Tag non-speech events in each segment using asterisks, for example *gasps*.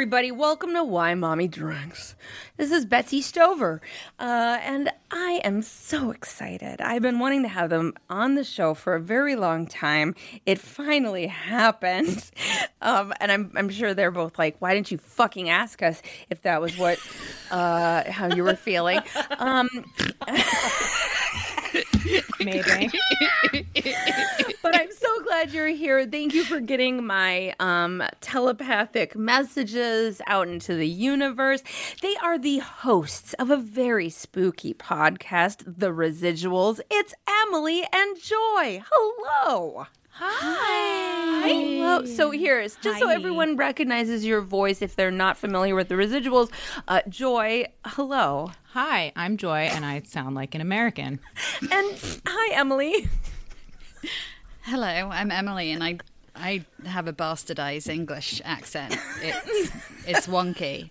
Everybody, welcome to Why Mommy Drinks. This is Betsy Stover, uh, and I am so excited. I've been wanting to have them on the show for a very long time. It finally *laughs* happened. Um, and I'm, I'm sure they're both like, why didn't you fucking ask us if that was what, uh, how you were feeling? Um, *laughs* Maybe. *laughs* but I'm so glad you're here. Thank you for getting my um, telepathic messages out into the universe. They are the hosts of a very spooky podcast, The Residuals. It's Emily and Joy. Hello. Hi. Hello. So here's just so everyone recognizes your voice if they're not familiar with the residuals. Uh, Joy, hello. Hi, I'm Joy, and I sound like an American. And hi, Emily. *laughs* Hello, I'm Emily, and I I have a bastardized English accent. It's it's wonky.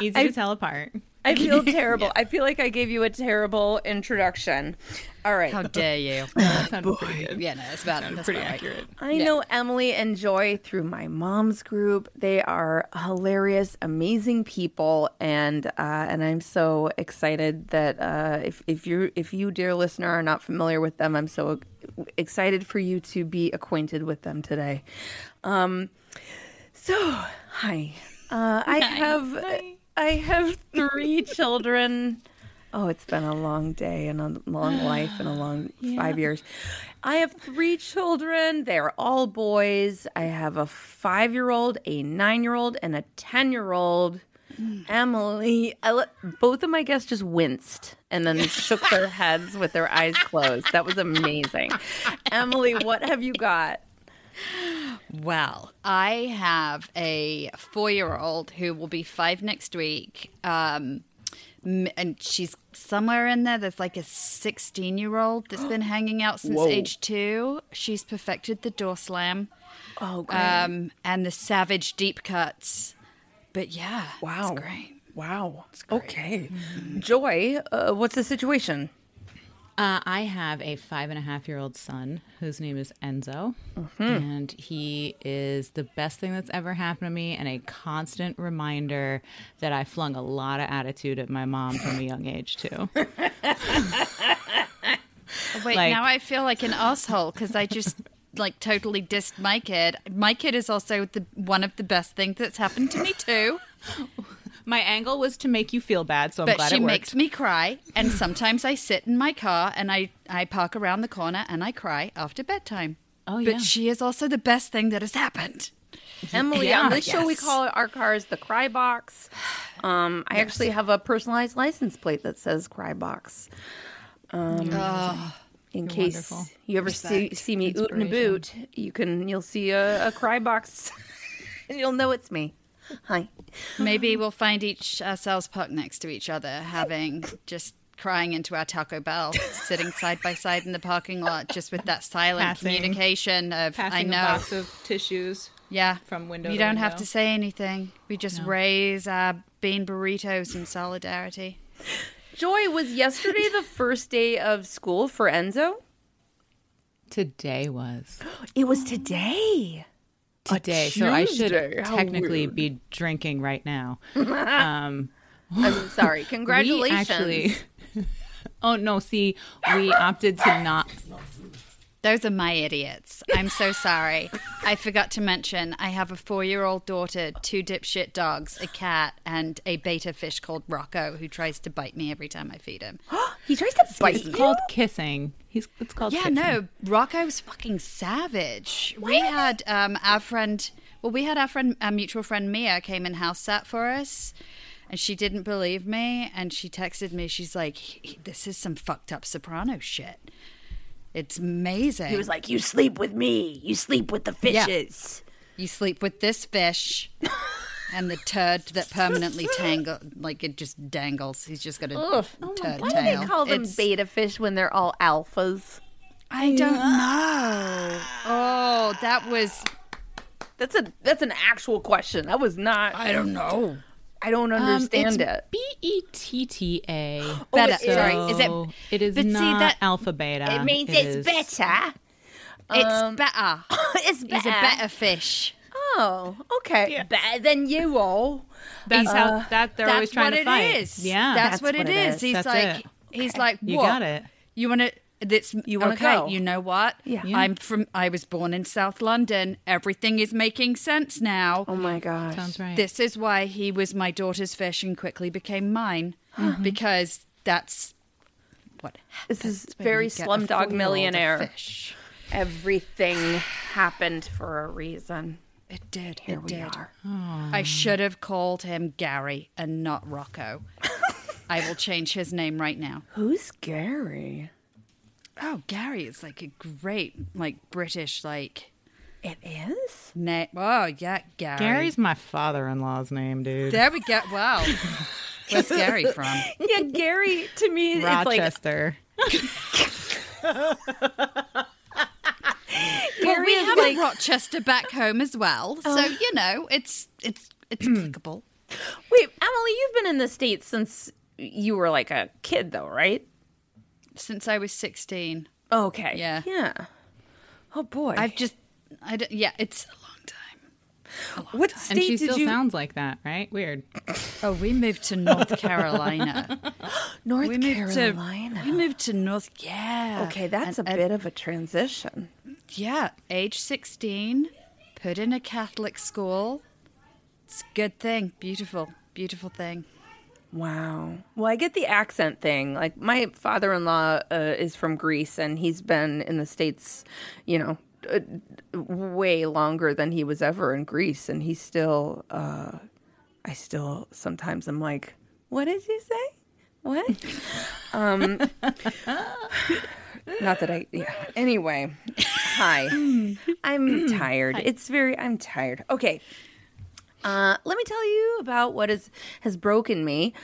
Easy to tell apart. I *laughs* feel terrible. I feel like I gave you a terrible introduction. All right. How dare you? *laughs* That sounded pretty good. Yeah, no, it's about that's Pretty about right. accurate. I Yeah. know Emily and Joy through my mom's group. They are hilarious, amazing people, and uh, and I'm so excited that uh, if if you if you dear listener are not familiar with them, I'm so excited for you to be acquainted with them today. Um, so hi, uh, I have I have three children. Oh, it's been a long day and a long life and a long *sighs* five years. I have three children. They're all boys. I have a five year old, a nine year old, and a 10 year old. Mm. Emily, I let, both of my guests just winced and then shook their heads with their eyes closed. That was amazing. Emily, what have you got? Well, I have a four-year-old who will be five next week, um, and she's somewhere in there. There's like a sixteen-year-old that's been hanging out since Whoa. age two. She's perfected the door slam Oh, great. um, and the savage deep cuts. But yeah, wow. it's great. Wow. Okay. Joy, uh, what's the situation? Uh, I have a five and a half year old son whose name is Enzo, and he is the best thing that's ever happened to me, and a constant reminder that I flung a lot of attitude at my mom from a young age too. *laughs* Wait, Like- now I feel like an asshole because I just like totally dissed my kid. My kid is also the one of the best things that's happened to me too. My angle was to make you feel bad, so I'm but glad she it worked. makes me cry, and sometimes I sit in my car and I I park around the corner and I cry after bedtime. Oh, yeah. But she is also the best thing that has happened. Emily, Yeah. on this show we call our cars the Cry Box. Um, I actually have a personalized license plate that says Cry Box. Um, in case wonderful. you ever see, see me oot and a boot, you can you'll see a, a Cry Box, and *laughs* you'll know it's me. Hi. Maybe we'll find each ourselves parked next to each other, having just crying into our Taco Bell, sitting side by side in the parking lot, just with that silent Passing- communication of I Passing know. a box of tissues. Yeah. from window We to don't have to say anything. We just raise our bean burritos in solidarity. Joy, was yesterday the first day of school for Enzo? Today was It was today. Today, so I should How technically weird. be drinking right now. *laughs* Um, I'm sorry. *laughs* Congratulations. actually. *laughs* oh no! See, we opted to not. Those are my idiots. I'm so sorry. I forgot to mention I have a four year old daughter, two dipshit dogs, a cat, and a beta fish called Rocco who tries to bite me every time I feed him. *gasps* he tries to bite It's you. called kissing. He's. It's called. Yeah, kissing. no, Rocco's fucking savage. We had um, our friend, well, we had our friend, our mutual friend Mia came and house sat for us, and she didn't believe me, and she texted me. She's like, "This is some fucked up soprano shit. It's amazing." He was like, "You sleep with me. You sleep with the Yeah. fishes." "You sleep with this fish." *laughs* And the turd that permanently tangle, like it just dangles. He's just got a Ugh. turd Why do they call them It's- beta fish when they're all alphas? I don't know. Oh, that was That's a that's an actual question. That was not. I don't know. I don't understand it. B E T T A. Better. it is. Sorry, is it? So It is but see, not that- alpha beta. It means It it's is- better. It's Um, better. *laughs* it's better. He's a better fish. Oh, okay. Better than you all. That's how uh, that they're always trying what to it fight. is. Yeah, that's, That's what, what it it is. is. He's That's like, it. he's like, what? You what? got it. You want to? This You wanna okay? go. You know what? Yeah. Yeah. I'm from. I was born in South London. Everything is making sense now. Oh my gosh. Sounds right. This is why he was my daughter's fish and quickly became mine mm-hmm. because that's what. This is very you get a Slumdog Millionaire. Fish. Everything happened for a reason. It did. Here it we did. are. I should have called him Gary and not Rocco. I will change his name right now. Who's Gary? Oh, Gary is like a great, like British, like It is? name. Oh, yeah, Gary. Gary's my father-in-law's name, dude. There we go. Wow. Where's *laughs* Gary from? Yeah, Gary to me is like Rochester. *laughs* Well, we have like a Rochester back home as well, so oh. you know it's it's it's hmm. applicable. Wait, Emily, you've been in the States since you were like a kid though, right? Since I was sixteen, Okay. Yeah. Yeah. Oh boy. I've just I don't, yeah, it's a long time. what And state she did still you sounds like that, right? Weird. Oh, we moved to North Carolina. *gasps* North we moved Carolina. to we moved to North. Yeah. okay, that's And- a and- bit of a transition. Yeah, age 16, put in a Catholic school. It's a good thing. Beautiful, beautiful thing. Wow. Well, I get the accent thing. Like my father-in-law uh, is from Greece, and he's been in the states, you know, uh, way longer than he was ever in Greece, and he's still. Uh, I still sometimes I'm like, what did you say? What? *laughs* um, not that I. Yeah. Anyway, hi. I'm *clears throat* tired. It's very. I'm tired. Okay. Uh, let me tell you about what is has broken me.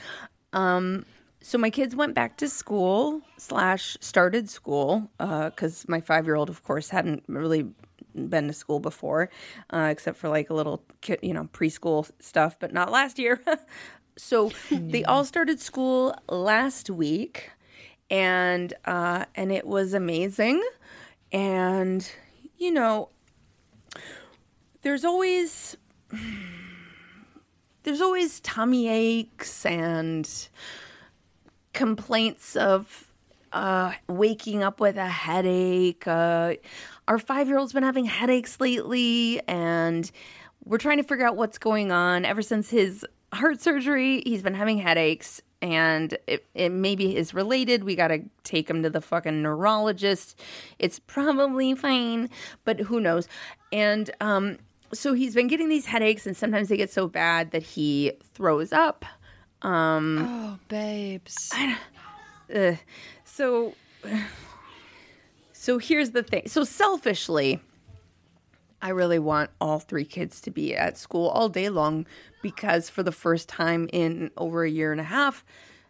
Um, so my kids went back to school slash started school because my five year old, of course, hadn't really been to school before, uh, except for like a little kid, you know, preschool stuff, but not last year. *laughs* so they all started school last week, and uh, and it was amazing, and you know, there's always there's always tummy aches and complaints of uh, waking up with a headache. Uh, our five year old's been having headaches lately, and we're trying to figure out what's going on. Ever since his heart surgery, he's been having headaches, and it, it maybe is related. We got to take him to the fucking neurologist. It's probably fine, but who knows? And um, so he's been getting these headaches, and sometimes they get so bad that he throws up. Oh, babes. Uh, so *sighs* so here's the thing so selfishly i really want all three kids to be at school all day long because for the first time in over a year and a half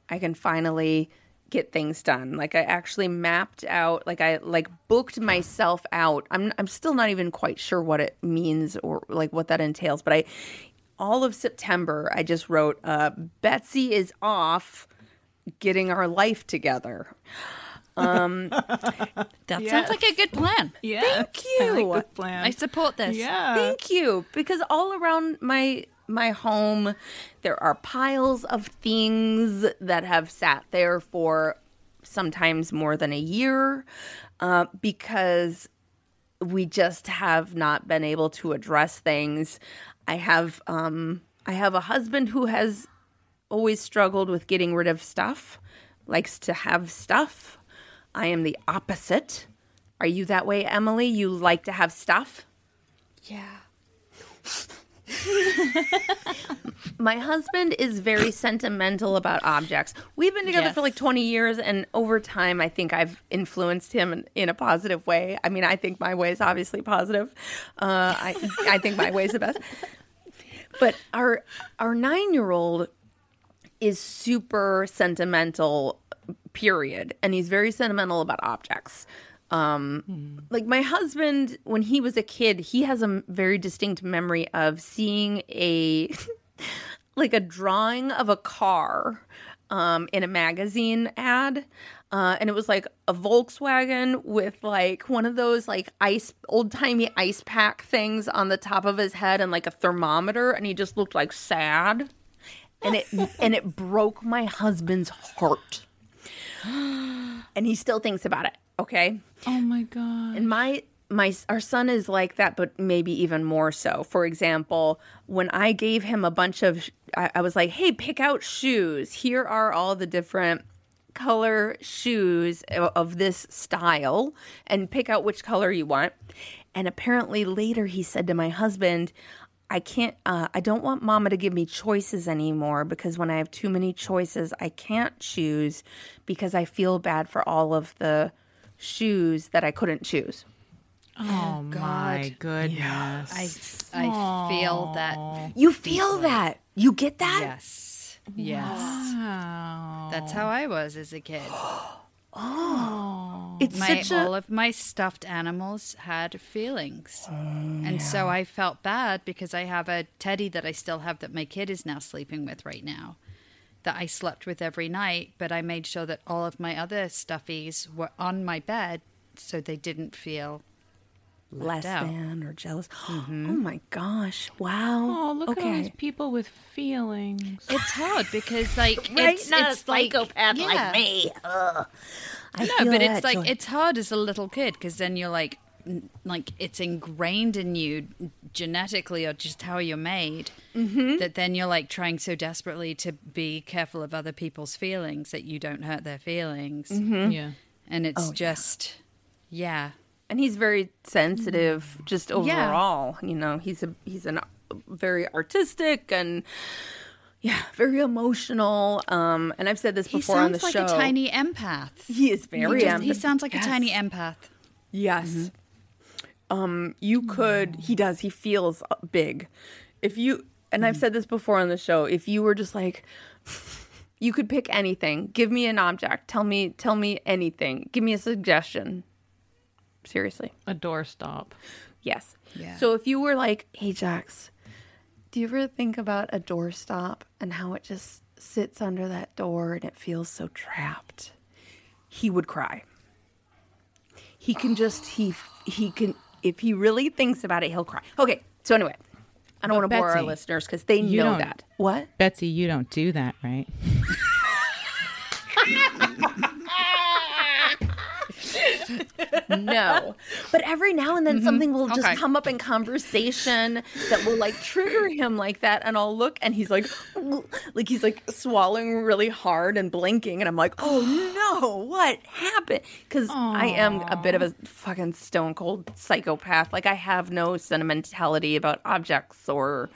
i can finally get things done like i actually mapped out like i like booked myself out i'm i'm still not even quite sure what it means or like what that entails but i all of september i just wrote uh betsy is off getting our life together. *laughs* That Yes. sounds like a good plan. Yeah. Thank you. I like the plan. I support this. yeah. Thank you. Because all around my my home there are piles of things that have sat there for sometimes more than a year uh, because we just have not been able to address things. I have um I have a husband who has always struggled with getting rid of stuff, likes to have stuff. I am the opposite. Are you that way, Emily? You like to have stuff? Yeah. *laughs* My husband is very sentimental about objects. We've been together for like 20 years, and over time, I think I've influenced him in, in a positive way. I mean, I think my way is obviously positive. Uh, I, I think my way is the best. But our our nine year old is super sentimental, period, and he's very sentimental about objects. Um, like my husband, when he was a kid, he has a very distinct memory of seeing a *laughs* like a drawing of a car um, in a magazine ad. Uh, and it was like a Volkswagen with like one of those like ice old timey ice pack things on the top of his head and like a thermometer, and he just looked like sad, and it and it broke my husband's heart, *gasps* and he still thinks about it. Okay, Oh my god. and my my our son is like that but maybe even more so for example when i gave him a bunch of I, I was like hey pick out shoes here are all the different color shoes of this style and pick out which color you want and apparently later he said to my husband I can't, uh, I don't want mama to give me choices anymore because when I have too many choices, I can't choose because I feel bad for all of the shoes that I couldn't choose. oh my God. goodness. I, I feel that. You feel that. You get that? Yes. Yes. Wow. That's how I was as a kid. *gasps* *gasps* Oh, it's My such all of my stuffed animals had feelings. Oh, and so I felt bad because I have a teddy that I still have that my kid is now sleeping with right now. That I slept with every night, but I made sure that all of my other stuffies were on my bed so they didn't feel less out. than or jealous. *gasps* Oh my gosh. Wow. Oh, look at all these people with feelings. It's hard because like *laughs* Right? it's Not it's a psychopath like, like me. Ugh. I No, but it's like joy. it's hard as a little kid because then you're like, like it's ingrained in you genetically or just how you're made Mm-hmm. that then you're like trying so desperately to be careful of other people's feelings that you don't hurt their feelings, Mm-hmm. Yeah. and it's Oh, yeah. just yeah. And he's very sensitive mm. just Yeah. overall you know he's a he's an very artistic and yeah very emotional um and i've said this He before on the sounds like show. a tiny empath. he is very he, just- he sounds like Yes. a tiny empath. yes. Mm-hmm. Um you mm. could he does he feels uh, big. If you and i've mm-hmm. said this before on the show if you were just like you could pick anything. Give me an object. Tell me tell me anything. Give me a suggestion seriously A doorstop. Yes. Yeah. So if you were like, hey, Jax, do you ever think about a doorstop and how it just sits under that door and it feels so trapped? He would cry. He can just, he, he can, if he really thinks about it, he'll cry. Okay. So anyway, I don't want to bore our listeners because they you know that. What? Betsy, you don't do that, right? *laughs* No. But every now and then something will just Okay. come up in conversation that will like trigger him like that. And I'll look and he's like, *gasps* like he's like swallowing really hard and blinking. And I'm like, oh *gasps* no, what happened? Because I am a bit of a fucking stone cold psychopath. Like I have no sentimentality about objects or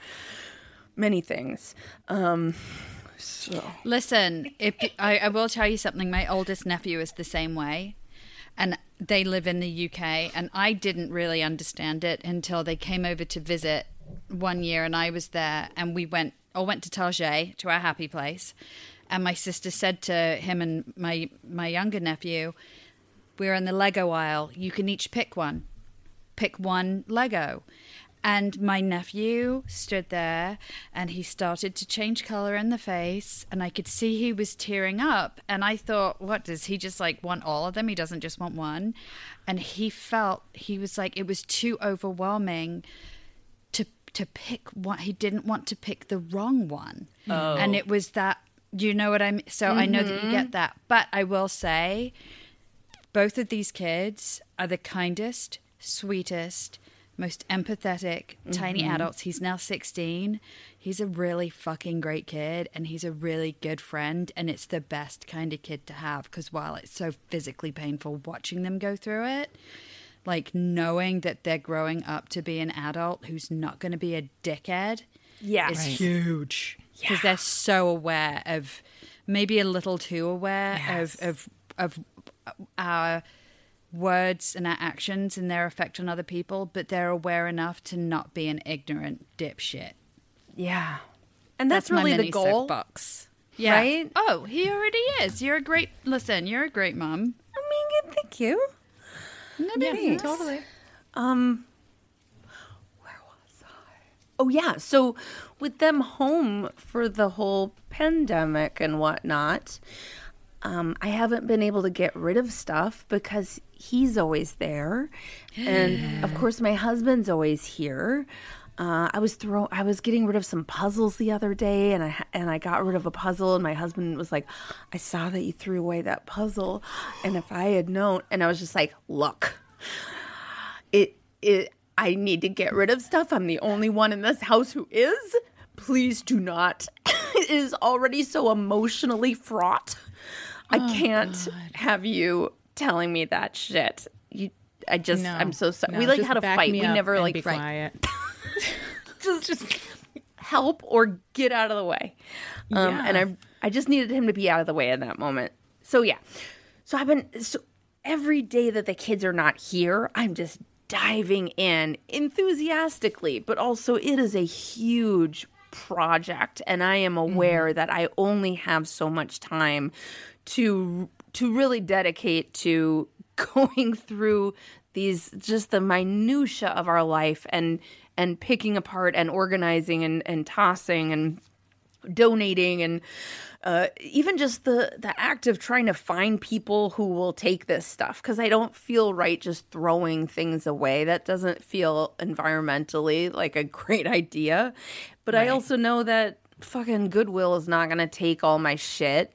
many things. Um, so. Listen, if I, I will tell you something, my oldest nephew is the same way, and they live in the UK, and I didn't really understand it until they came over to visit one year, and I was there, and we went all went to Target to our happy place, and my sister said to him and my my younger nephew, "We're in the Lego aisle. You can each pick one. Pick one Lego." And my nephew stood there and he started to change color in the face. And I could see he was tearing up. And I thought, what does he just like want all of them? He doesn't just want one. And he felt, he was like, it was too overwhelming to to pick what He didn't want to pick the wrong one. Oh. And it was that, you know what I mean? So I know that you get mm-hmm. that. But I will say, both of these kids are the kindest, sweetest, most empathetic tiny mm-hmm. adults. He's now 16. He's a really fucking great kid and he's a really good friend. And it's the best kind of kid to have because while it's so physically painful watching them go through it, like knowing that they're growing up to be an adult who's not going to be a dickhead Yeah. is Right. huge because they're so aware of maybe a little too aware Yes. of of of our words and our actions and their effect on other people but they're aware enough to not be an ignorant dipshit Yeah. And that's, my really the goal. soapbox yeah Right? oh he already is you're a great listen you're a great mom I mean, thank you. no, Thanks. totally. Um, where was I? Oh yeah. So with them home for the whole pandemic and whatnot, um, I haven't been able to get rid of stuff because he's always there, and of course my husband's always here. Uh, I was throw I was getting rid of some puzzles the other day, and I and I got rid of a puzzle, and my husband was like, "I saw that you threw away that puzzle, and if I had known," and I was just like, "Look, it it I need to get rid of stuff. I'm the only one in this house who is. Please do not. *laughs* it is already so emotionally fraught. I Oh, can't have you telling me that shit. You I just No, I'm so sorry. no, we like had a fight. We never like be fight. quiet. *laughs* *laughs* Just, just help or get out of the way. Um, Yeah. And I I just needed him to be out of the way in that moment. So yeah. So I've been so every day that the kids are not here, I'm just diving in enthusiastically, but also it is a huge project and I am aware that I only have so much time to to really dedicate to *laughs* going through these just the minutia of our life and and picking apart and organizing and, and tossing and donating and uh, even just the the act of trying to find people who will take this stuff because I don't feel right just throwing things away. That doesn't feel environmentally like a *laughs* great idea. But I also know that fucking Goodwill is not going to take all my shit.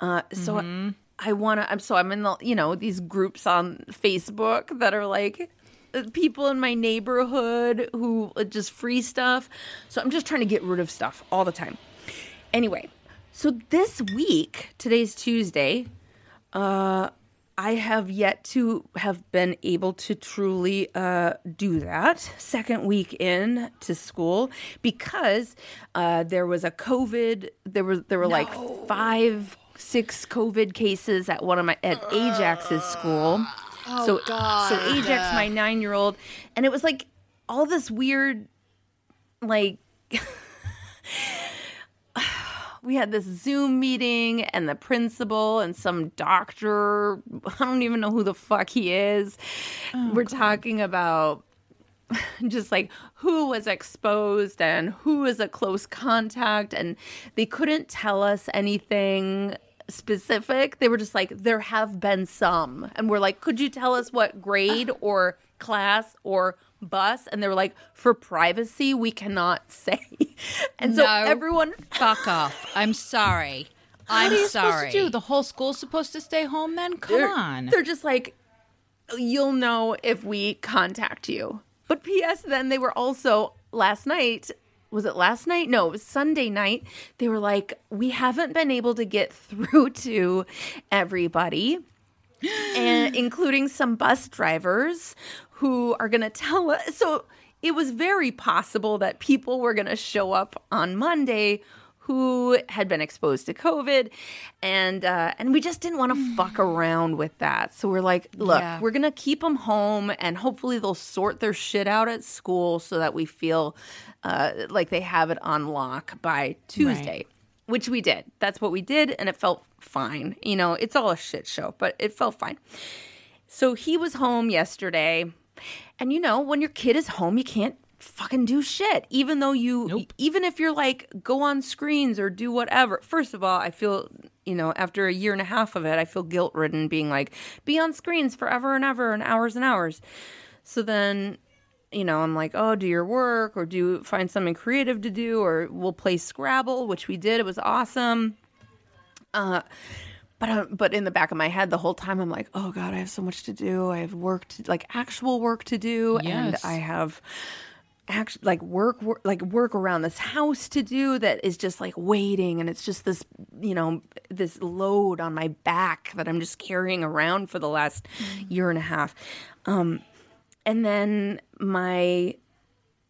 Uh, so I want to. I'm so I'm in the you know these groups on Facebook that are like uh, people in my neighborhood who uh, just free stuff. So I'm just trying to get rid of stuff all the time. Anyway, so this week, today's Tuesday, uh, I have yet to have been able to truly uh, do that. Second week in to school because uh, there was a COVID. There was there were like five, six COVID cases at one of my at Ajax's school. Oh, so so Ajax, my nine year old, and it was like all this weird, like *sighs* we had this Zoom meeting and the principal and some doctor. *laughs* I don't even know who the fuck he is. Oh, We're talking about *laughs* just like who was exposed and who is a close contact. And they couldn't tell us anything specific. They were just like, there have been some. And we're like, could you tell us what grade *sighs* or class or bus? And they were like, for privacy, we cannot *laughs* say. And so No. everyone Fuck off. I'm sorry. *laughs* I'm What are you sorry. supposed to do? The whole school's supposed to stay home then? Come they're, on. They're just like, you'll know if we contact you. But P.S. Then they were also last night. Was it last night? No, it was Sunday night. They were like, we haven't been able to get *laughs* through to everybody, and *gasps* including some bus drivers who are going to tell us. So it was very possible that people were going to show up on Monday who had been exposed to COVID, and uh, and we just didn't want to fuck around with that. So we're like, look, Yeah. we're gonna keep them home, and hopefully they'll sort their shit out at school so that we feel uh, like they have it on lock by Tuesday. Which we did. That's what we did, and it felt fine. You know, it's all a shit show, but it felt fine. So he was home yesterday. And you know, when your kid is home, you can't fucking do shit. Even though you even if you're like go on screens or do whatever. First of all, I feel, you know, after a year and a half of it, I feel guilt-ridden being like be on screens forever and ever and hours and hours. So then you know, I'm like, oh, do your work or do find something creative to do, or we'll play Scrabble, which we did. It was awesome. Uh, but uh, but in the back of my head the whole time I'm like, oh god, I have so much to do. I have work to like actual work to do, and I have act like work, work like work around this house to do that is just like waiting, and it's just this you know this load on my back that I'm just carrying around for the last year and a half. Um, and then my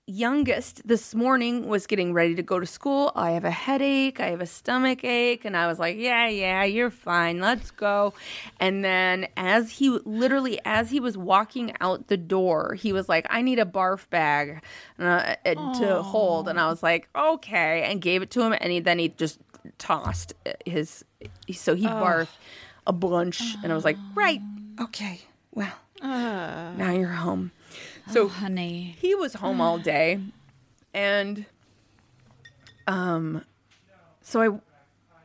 youngest this morning was getting ready to go to school. I have a headache, I have a stomach ache, and I was like, "Yeah, yeah, you're fine. Let's go." And then as he literally as he was walking out the door, he was like, "I need a barf bag uh, to hold." And I was like, "Okay," and gave it to him and he, then he just tossed his so he barfed a bunch and I was like, "Right. Okay. Well, now you're home." So honey. he was home all day and um, so I,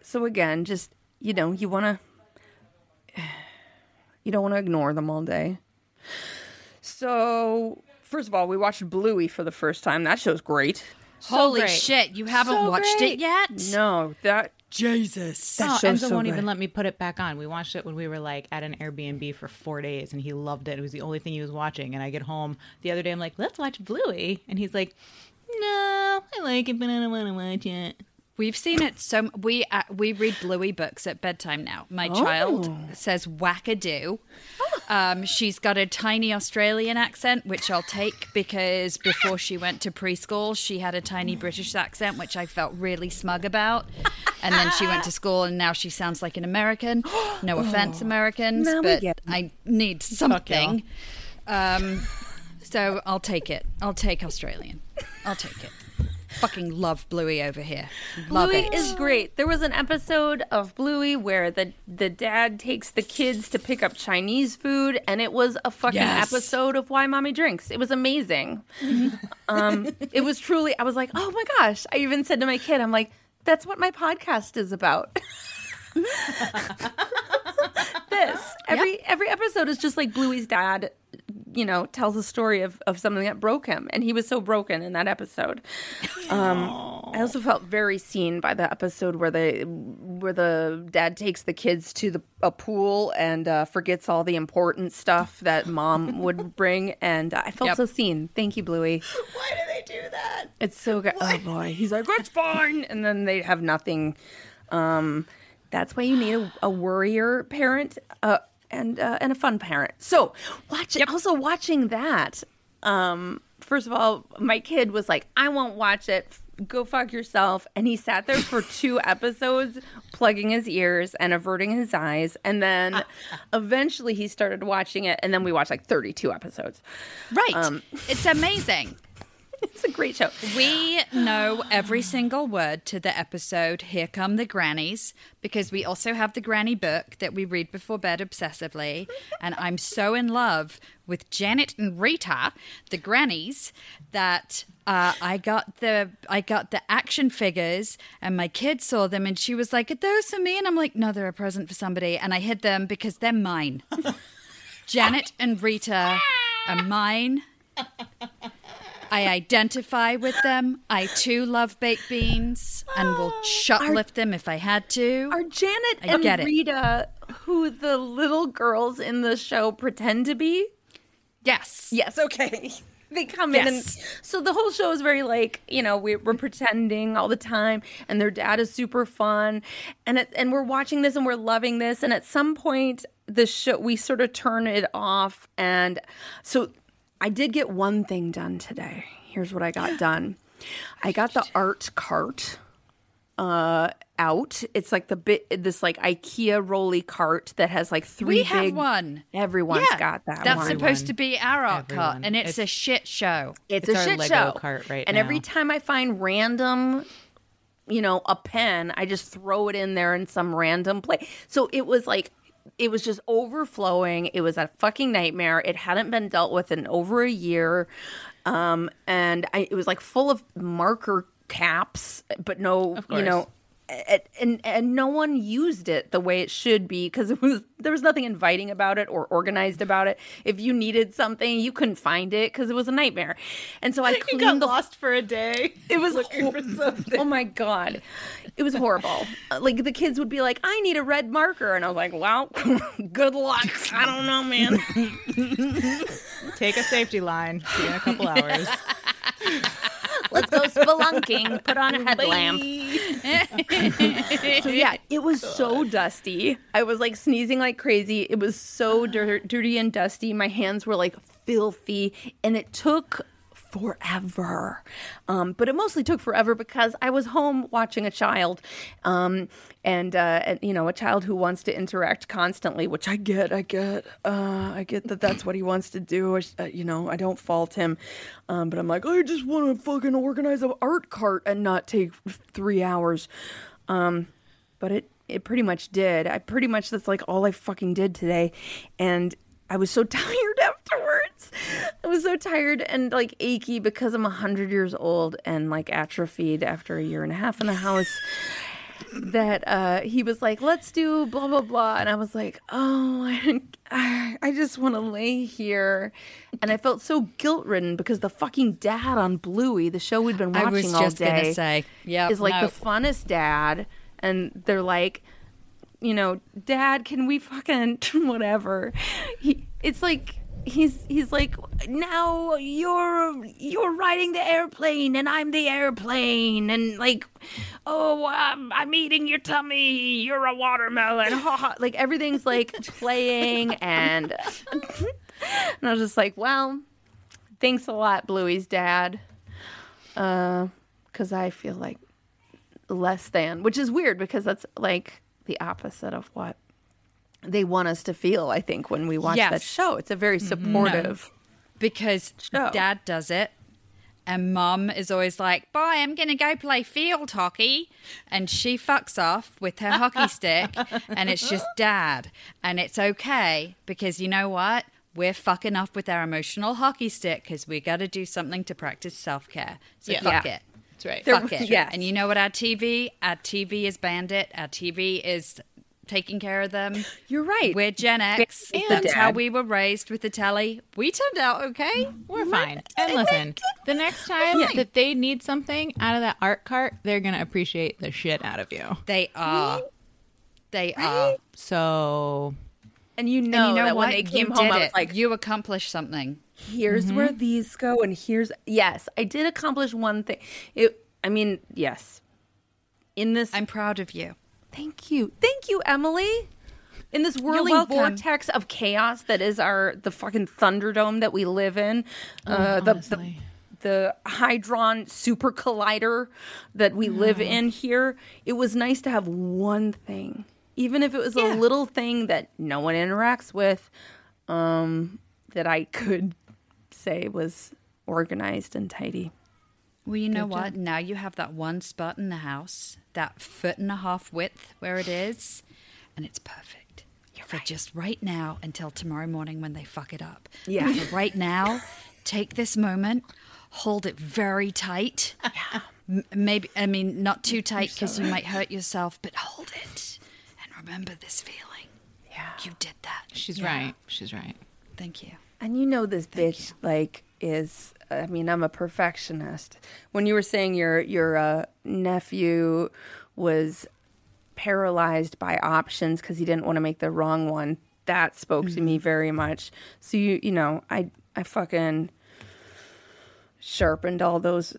so again, just you know, you want to, *sighs* you don't want to ignore them all day. So first of all, we watched Bluey for the first time. That show's great. Holy great. shit! You haven't So watched great. it yet? No, that Jesus. that Oh, Enzo so won't good. even let me put it back on. We watched it when we were like at an Airbnb for four days, and he loved it. It was the only thing he was watching. And I get home the other day, I'm like, "Let's watch Bluey," and he's like, "No, I like it, but I don't want to watch it." We've seen it so we uh, we read Bluey books at bedtime now. My child says wackadoo. Um, she's got a tiny Australian accent, which I'll take because before she went to preschool, she had a tiny British accent, which I felt really smug about. And then she went to school, and now she sounds like an American. No *gasps* offense, Americans, Now but. I need something. Um, so I'll take it. I'll take Australian. I'll take it. Fucking love Bluey over here. Love Bluey it. is great. There was an episode of Bluey where the the dad takes the kids to pick up Chinese food, and it was a fucking Yes. episode of Why Mommy Drinks. It was amazing. *laughs* um, it was truly. I was like, oh my gosh! I even said to my kid, I'm like, that's what my podcast is about. *laughs* this every every episode is just like Bluey's dad. You know, tells a story of, of something that broke him, and he was so broken in that episode. Um, I also felt very seen by the episode where the where the dad takes the kids to the a pool and uh, forgets all the important stuff that mom *laughs* would bring, and I felt Yep. so seen. Thank you, Bluey. Why do they do that? It's so good. Oh boy, he's like, it's fine, and then they have nothing. Um, that's why you need a, a worrier parent uh, and uh, and a fun parent. So watch it. Also watching that. Um, first of all, my kid was like, I won't watch it. Go fuck yourself. And he sat there for *laughs* two episodes, plugging his ears and averting his eyes. And then eventually he started watching it. And then we watched like 32 episodes. Right. Um, it's amazing. *laughs* It's a great show. We know every single word to the episode Here Come the Grannies because we also have the granny book that we read before bed obsessively. And I'm so in love with Janet and Rita, the grannies, that uh, I got the I got the action figures and my kid saw them and she was like, Are those for me? And I'm like, No, they're a present for somebody. And I hid them because they're mine. *laughs* Janet and Rita are mine. *laughs* I identify with them. I too love baked beans and will ah, shoplift them if I had to. Are Janet I and get it. Rita who the little girls in the show pretend to be? yes. Yes, okay. *laughs* They come in and so the whole show is very like, you know, we, we're pretending all the time and their dad is super fun and it, and we're watching this and we're loving this and at some point the show we sort of turn it off and so I did get one thing done today. Here's what I got *gasps* done. I got the art cart uh out. It's like the bit this like IKEA rolly cart that has like three We have big one. Everyone's Yeah, got that That's one. supposed to be our art cart, and it's, It's- a shit show. It's, It's a our shit Lego show. cart right and now. every time I find random, you know, a pen, I just throw it in there in some random place. So it was like, it was just overflowing. It was a fucking nightmare. It hadn't been dealt with in over a year. Um, and I, it was like full of marker caps, but no, you know, and, and and no one used it the way it should be because it was there was nothing inviting about it or organized about it. If you needed something, you couldn't find it because it was a nightmare. And so I *laughs* You got the lost for a day. it was *laughs* looking for something. Oh my god, it was horrible. *laughs* Uh, Like the kids would be like, "I need a red marker," and I was like, "Well, *laughs* good luck. I don't know, man." *laughs* Take a safety line. See you in a couple hours. Let's go spelunking. Put on a headlamp. So yeah, it was so dusty. I was like sneezing like crazy. It was so *gasps* dir- dirty and dusty. My hands were like filthy, and it took forever. Um, but it mostly took forever because I was home watching a child, um, and, uh, and you know, a child who wants to interact constantly, which I get. I get. Uh, I get that that's what he wants to do. I, uh, you know, I don't fault him, um, but I'm like, I just want to fucking organize an art cart and not take three hours. Um, but it it pretty much did. I pretty much that's like all I fucking did today, and I was so *laughs* tired afterwards. I was so tired and like achy because I'm 100 years old and like atrophied after a year and a half in the house *sighs* that uh, he was like, let's do blah, blah, blah. And I was like, oh, I, I just want to lay here. And I felt so guilt ridden because the fucking dad on Bluey, the show we'd been watching all day, say, yeah, is like no. the funnest dad. And they're like, you know, dad, can we fucking *laughs* whatever? He, it's like he's he's like now you're you're riding the airplane and I'm the airplane and like oh um, I'm eating your tummy. You're a watermelon. Like everything's like playing and *laughs* and I was just like well thanks a lot Bluey's dad. Uh cuz I feel like less than which is weird because that's like the opposite of what they want us to feel i think when we watch Yes. that show it's a very mm-hmm. supportive because Show. dad does it and mum is always like bye i'm gonna go play field hockey and she fucks off with her hockey *laughs* stick and it's just dad and it's okay because you know what we're fucking off with our emotional hockey stick because we got to do something to practice self-care so Yeah. fuck Yeah. it That's right. There- fuck it *laughs* Yes. and you know what our tv our tv is bandit our tv is taking care of them *laughs* you're right we're Gen X. And That's how we were raised with the telly. We turned out okay. We're mm-hmm. fine. And listen, the next *laughs* time that they need something out of that art cart, they're gonna appreciate the shit out of you. They are. They are. So and you And know, you know that what? when they came you home i was like you accomplished something. Here's where these go and here's yes i did accomplish one thing it i mean yes in this I'm proud of you. Thank you. Thank you, Emily. In this whirling vortex of chaos that is our the fucking Thunderdome that we live in, uh, the, the honestly. the Hadron super collider that we live in here, it was nice to have one thing, even if it was Yeah. a little thing that no one interacts with, um, that I could say was organized and tidy. Well, you know what? Now you have that one spot in the house, that foot and a half width where it is, and it's perfect. You're for just right now until tomorrow morning when they fuck it up. Yeah. For right now, take this moment, hold it very tight. M- maybe, I mean, not too tight because you might hurt yourself, but hold it and remember this feeling. Yeah. You did that. she's Yeah. right. She's right. Thank you. And you know this bitch like is I mean I'm a perfectionist. When you were saying your your uh, nephew was paralyzed by options because he didn't want to make the wrong one, that spoke to me very much. So you you know I I fucking sharpened all those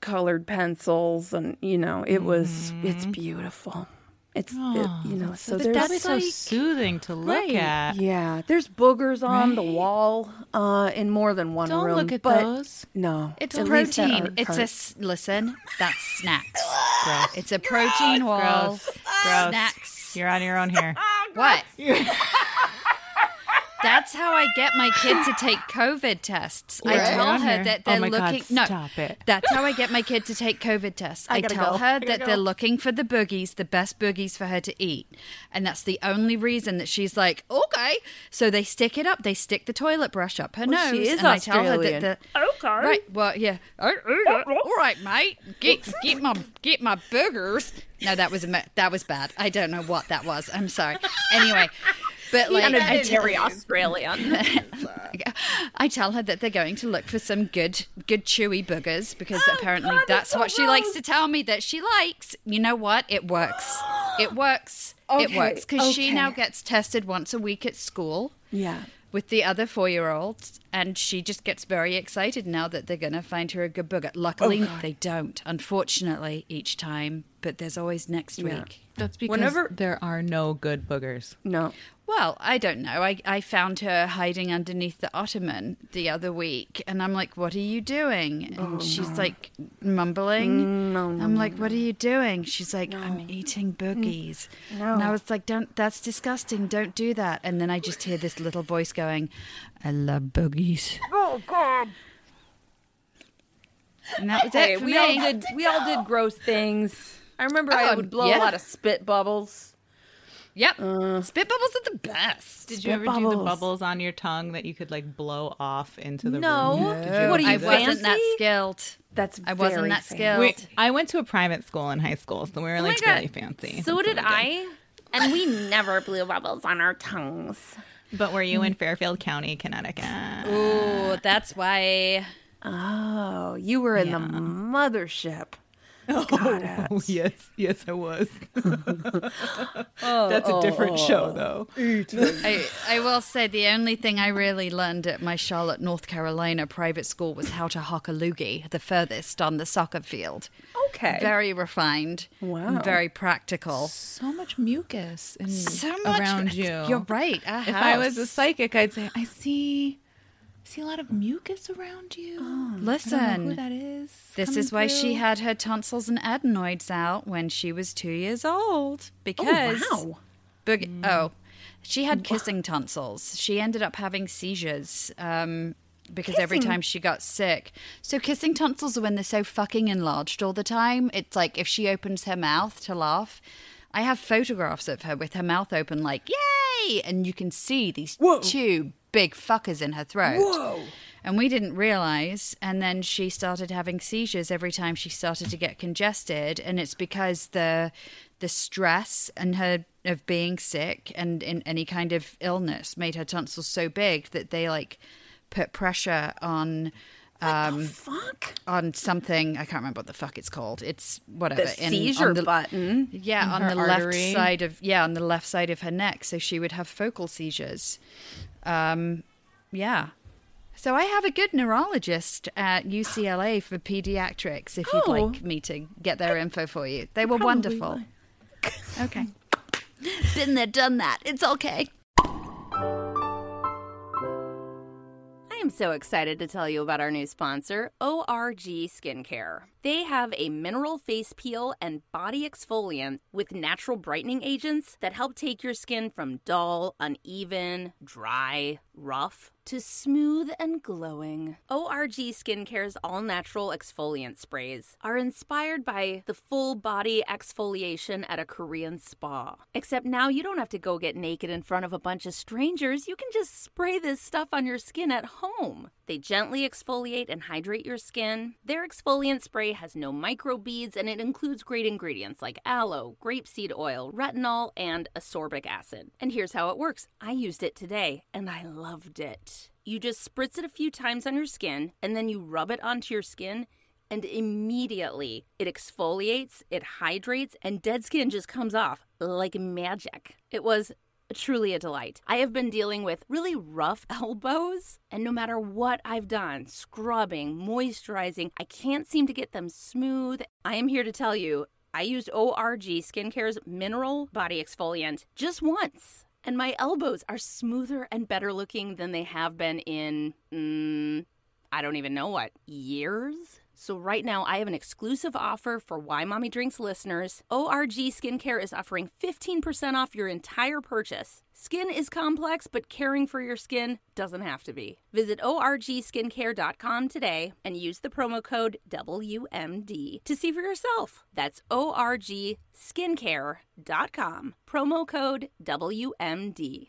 colored pencils and you know it was it's beautiful. It's it, you know so there's That's so like- soothing to look Right. at. yeah, there's boogers on the wall uh, in more than one Don't room. look at those. No, It's that protein. It's a listen. That's snacks. Gross. *laughs* It's a protein wall. Gross. Gross. Snacks. You're on your own here. What? *laughs* That's how I get my kid to take COVID tests. I tell her that Oh they're God, looking. no, stop it. That's how I get my kid to take COVID tests. *laughs* I, gotta tell go. her I that go. they're looking for the boogies, the best boogies for her to eat, and that's the only reason that she's like, okay. So they stick it up. They stick the toilet brush up her Well, nose, she is and I tell her that the Okay. Right. Well, yeah. All right, mate. Get get my get my boogers. No, that was a that was bad. I don't know what that was. I'm sorry. Anyway, but like I tell, very Australian. *laughs* I tell her that they're going to look for some good good chewy boogers because Oh, apparently that's what she likes to tell me that she likes. You know what? It works. It *gasps* works. it works because she now gets tested once a week at school yeah. with the other four year olds, and she just gets very excited now that they're going to find her a good booger. Luckily, Oh, they don't, unfortunately, each time, but there's always next Yeah. week. That's because Whenever- there are no good boogers. No. Well, I don't know. I, I found her hiding underneath the ottoman the other week, and I'm like, What are you doing? And oh, she's like mumbling. No, no, I'm like, What are you doing? She's like, I'm eating mm. boogies. No. And I was like, Don't, that's disgusting. Don't do that. And then I just hear this little voice going, I love boogies. Oh God. And that was Hey, it for we me. all did. We all did gross things. I remember I Oh, would blow yeah. a lot of spit bubbles. Yep. Uh, spit bubbles are the best. Did you ever do the bubbles on your tongue that you could like blow off into the No. room? Did you What are you I wasn't that skilled. That's I wasn't very that fancy. skilled. We, I went to a private school in high school, so we were oh like Oh God. really fancy. So did I, and we *laughs* never blew bubbles on our tongues. But were you in mm. Fairfield County, Connecticut? Ooh, that's why. Oh, you were in the mothership. Got *laughs* Oh, yes, yes, I was. *laughs* That's a different show, oh. though. I, I will say the only thing I really learned at my Charlotte, North Carolina private school was how to hock a loogie, the furthest on the soccer field. Okay. Very refined. Wow. Very practical. So much mucus in, So much around *laughs* you. You're right. Our If I was a psychic, I'd say I see, I see a lot of mucus around you. Don't know who Listen, that is. this is why she had her tonsils and adenoids out when she was two years old. Because Oh, wow. Boog- Oh, she had kissing tonsils. She ended up having seizures um, because every time she got sick. So, kissing tonsils are when they're so fucking enlarged all the time. It's like if she opens her mouth to laugh. I have photographs of her with her mouth open, like, yay! And you can see these two big fuckers in her throat. Whoa. And we didn't realize. And then she started having seizures every time she started to get congested. And it's because the the stress and her of being sick and in any kind of illness made her tonsils so big that they like put pressure on um Fuck. on something I can't remember what the fuck it's called. It's whatever The seizure on the, button. yeah, on the artery. left side of yeah, on the left side of her neck, so she would have focal seizures. Um, yeah. So I have a good neurologist at UCLA for pediatrics. If you'd Oh. like me to get their info for you, they were wonderful. Okay. *laughs* Been there, done that. It's okay. I am so excited to tell you about our new sponsor, ORG Skincare. They have a mineral face peel and body exfoliant with natural brightening agents that help take your skin from dull, uneven, dry, rough to smooth and glowing. ORG Skincare's all natural exfoliant sprays are inspired by the full body exfoliation at a Korean spa. Except now you don't have to go get naked in front of a bunch of strangers. You can just spray this stuff on your skin at home. They gently exfoliate and hydrate your skin. Their exfoliant spray has no microbeads and it includes great ingredients like aloe, grapeseed oil, retinol, and ascorbic acid. And here's how it works I used it today and I loved it. You just spritz it a few times on your skin and then you rub it onto your skin and immediately it exfoliates, it hydrates, and dead skin just comes off like magic. It was truly a delight. I have been dealing with really rough *laughs* elbows, and no matter what I've done scrubbing, moisturizing I can't seem to get them smooth. I am here to tell you. I used ORG Skincare's mineral body exfoliant just once, and my elbows are smoother and better looking than they have been in, mm, I don't even know what, years? So right now I have an exclusive offer for Why Mommy Drinks listeners. ORG Skincare is offering 15% off your entire purchase. Skin is complex, but caring for your skin doesn't have to be. Visit orgskincare.com today and use the promo code WMD to see for yourself. That's orgskincare.com. Promo code WMD.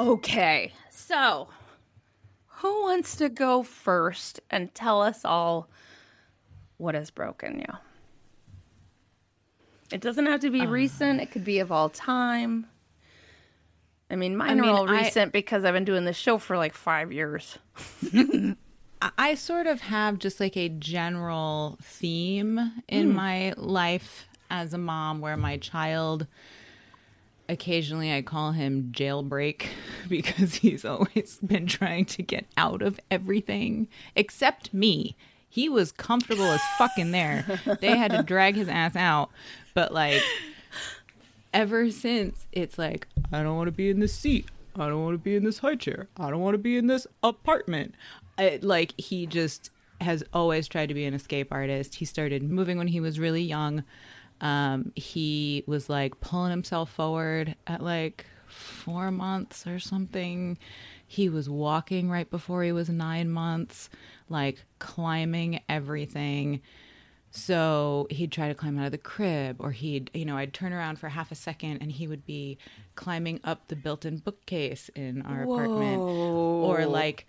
Okay, so who wants to go first and tell us all what has broken you? It doesn't have to be ah. recent, it could be of all time. I mean, mine mean, are all I- recent because I've been doing this show for like five years. *laughs* I- I sort of have just like a general theme in hmm. my life as a mom where my child occasionally I call him jailbreak *laughs* because he's always been trying to get out of everything except me. He was comfortable as fucking there. They had to *laughs* drag his ass out. But like ever since it's like, I don't want to be in this seat. I don't want to be in this high chair. I don't want to be in this apartment. I, like he just has always tried to be an escape artist. He started moving when he was really young. Um, he was like pulling himself forward at like four months or something. He was walking right before he was nine months, like climbing everything. So he'd try to climb out of the crib, or he'd, you know, I'd turn around for half a second and he would be climbing up the built in bookcase in our apartment, or like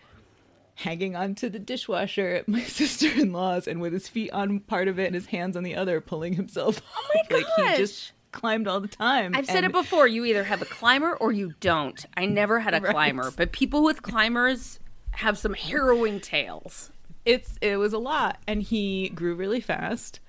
hanging onto the dishwasher at my *laughs* sister in law's and with his feet on part of it and his hands on the other, pulling himself Oh my gosh. like he just climbed all the time. I've said it before. You either have a climber or you don't. I never had a *laughs* Right. climber, but people with climbers have some harrowing tales. it's it was a lot and he grew really fast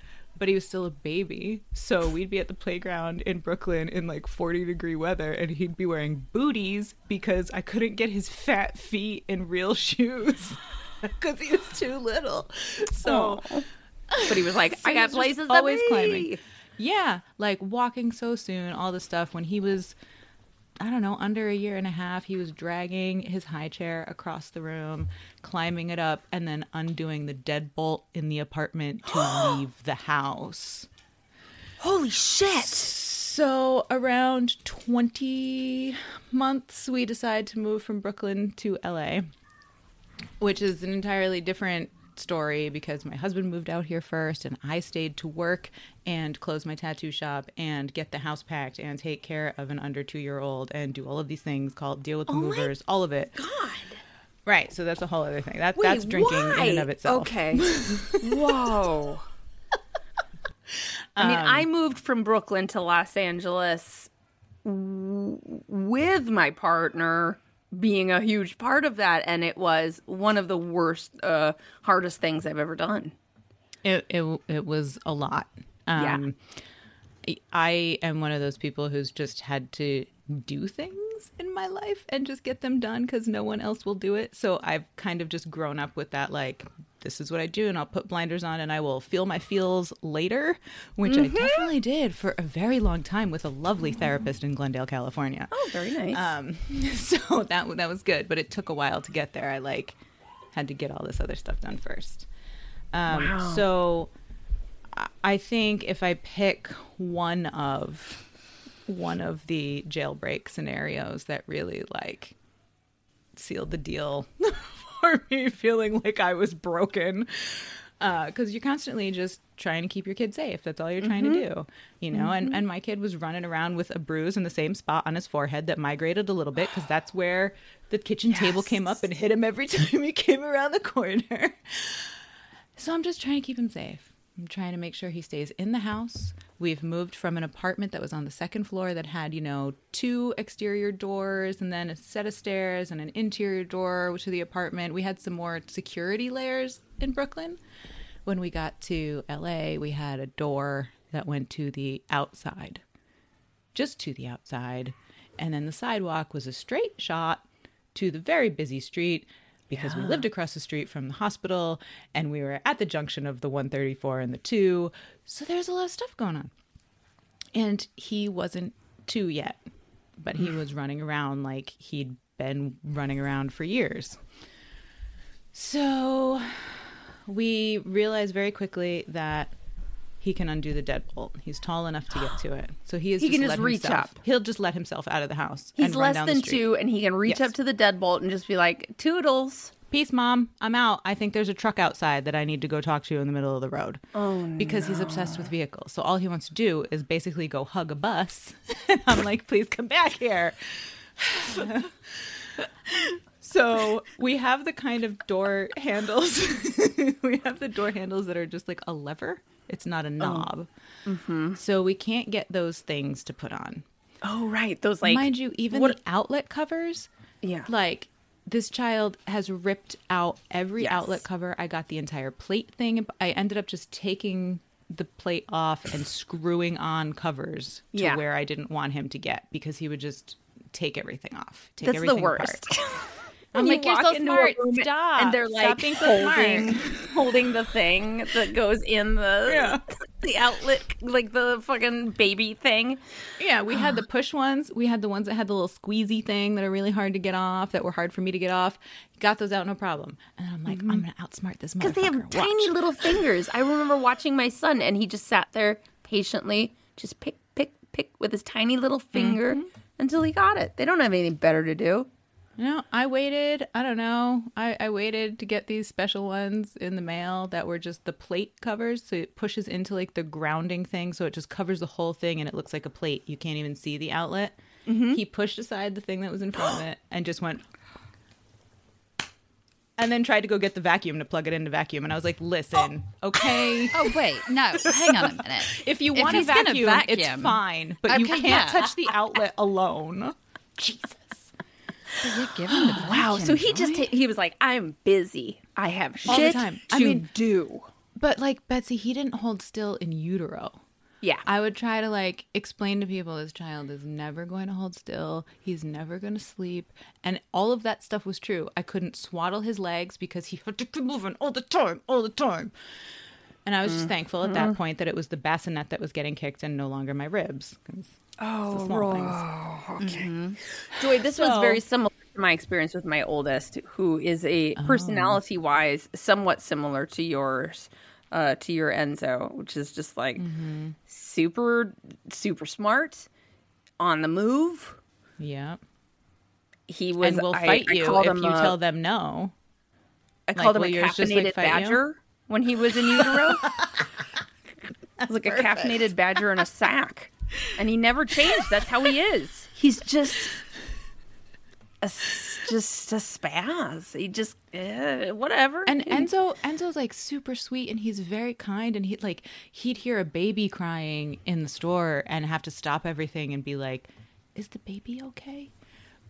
but he was still a baby so we'd be at the playground in brooklyn in like 40 degree weather and he'd be wearing booties because i couldn't get his fat feet in real *laughs* shoes *laughs* because he was too little so But he was like, So *laughs* I got places always be." climbing. yeah like walking so soon all the stuff when he was I don't know, under a year and a half, he was dragging his high chair across the room, climbing it up, and then undoing the deadbolt in the apartment to *gasps* leave the house. Holy shit! So, around 20 months, we decide to move from Brooklyn to LA, which is an entirely different story because my husband moved out here first and I stayed to work and close my tattoo shop and get the house packed and take care of an under two year old and do all of these things called deal with the my movers, all of it. God. Right. So, that's a whole other thing. That, Wait, that's drinking why? in and of itself. Okay. *laughs* Whoa. *laughs* I mean, Um, I moved from Brooklyn to Los Angeles w- with my partner being a huge part of that, and it was one of the worst, uh, hardest things I've ever done. It it it was a lot. Yeah. Um, I am one of those people who's just had to do things in my life and just get them done because no one else will do it. So I've kind of just grown up with that, like, this is what I do, and I'll put blinders on and I will feel my feels later, which I definitely did for a very long time with a lovely therapist in Glendale, California. Oh, very nice. Um, *laughs* so that that was good, but it took a while to get there. I like had to get all this other stuff done first. Um, Wow. So I think if I pick one of one of the jailbreak scenarios that really like sealed the deal *laughs* for me feeling like I was broken. Uh, because you're constantly just trying to keep your kid safe. That's all you're trying to mm-hmm. do, you know. And mm-hmm. and my kid was running around with a bruise in the same spot on his forehead that migrated a little bit because that's *gasps* where the kitchen table came up and hit him every *laughs* time he came around the corner. So I'm just trying to keep him safe. I'm trying to make sure he stays in the house. We've moved from an apartment that was on the second floor that had, you know, two exterior doors and then a set of stairs and an interior door to the apartment. We had some more security layers in Brooklyn. When we got to LA, we had a door that went to the outside, just to the outside. And then the sidewalk was a straight shot to the very busy street because we lived across the street from the hospital and we were at the junction of the 134 and the 2. So there's a lot of stuff going on. And he wasn't 2 yet, but he *sighs* was running around like he'd been running around for years. So we realized very quickly that he can undo the deadbolt. He's tall enough to get to it. *gasps* So he is He just can just reach himself, up. He'll just let himself out of the house. He's and run less than two, and he can reach Yes. up to the deadbolt and just be like, "Toodles." Peace, mom. I'm out. I think there's a truck outside that I need to go talk to in the middle of the road. Oh, because he's obsessed with vehicles. So all he wants to do is basically go hug a bus. *laughs* and I'm like, please come back here. *laughs* so we have the kind of door handles. *laughs* we have the door handles that are just like a lever. It's not a oh. knob. Mm-hmm. So we can't get those things to put on. Oh, right. Those like, Mind you, even what- the outlet covers, Yeah. like this child has ripped out every Yes. outlet cover. I got the entire plate thing. I ended up just taking the plate off and screwing on covers to Yeah. where I didn't want him to get because he would just take everything off. Take That's the everything worst. *laughs* apart. I'm You like, you're so smart. Stop. And they're Stop like being so holding, smart. *laughs* holding the thing that goes in the Yeah. *laughs* the outlet, like the fucking baby thing. Yeah, we had the *sighs* push ones. We had the ones that had the little squeezy thing that are really hard to get off, that were hard for me to get off. Got those out, no problem. And I'm like, I'm mm-hmm. gonna outsmart this Because they have tiny little *laughs* fingers. I remember watching my son, and he just sat there patiently, just pick, pick, pick with his tiny little finger mm-hmm. until he got it. They don't have anything better to do. You know, I waited. I don't know. I, I waited to get these special ones in the mail that were just the plate covers, so it pushes into like the grounding thing, so it just covers the whole thing, and it looks like a plate. You can't even see the outlet. Mm-hmm. He pushed aside the thing that was in front of it and just went. And then tried to go get the vacuum to plug it into vacuum, and I was like, "Listen, oh. okay, *laughs* Oh wait, no, hang on a minute. *laughs* if you want to he's gonna vacuum, it's fine, but you can't yeah. *laughs* touch the outlet alone." Jesus. You're giving the Wow. So he just joy? he was like, "I'm busy. I have All the shit time. to I mean- do." But like Betsy, he didn't hold still in utero. Yeah. I would try to like explain to people this child is never going to hold still. He's never going to sleep. And all of that stuff was true. I couldn't swaddle his legs because he had to keep moving all the time, all the time. And I was just thankful at that mm-hmm. point that it was the bassinet that was getting kicked and no longer my ribs. 'cause it's the small things. Joy, this was very similar to my experience with my oldest, who is a personality wise somewhat similar to yours, uh, to your Enzo, which is just like super, super smart, on the move. Yeah. He was. And will I- fight I you called if him you a- tell them no. I called him will a yours just, caffeinated like, fight you? badger when he was in utero. *laughs* It was like a caffeinated badger in a sack, and he never changed. That's how he is. He's just a s- just a spaz. He just eh, whatever. And Enzo Enzo's like super sweet and he's very kind and he like he'd hear a baby crying in the store and have to stop everything and be like, "Is the baby okay?"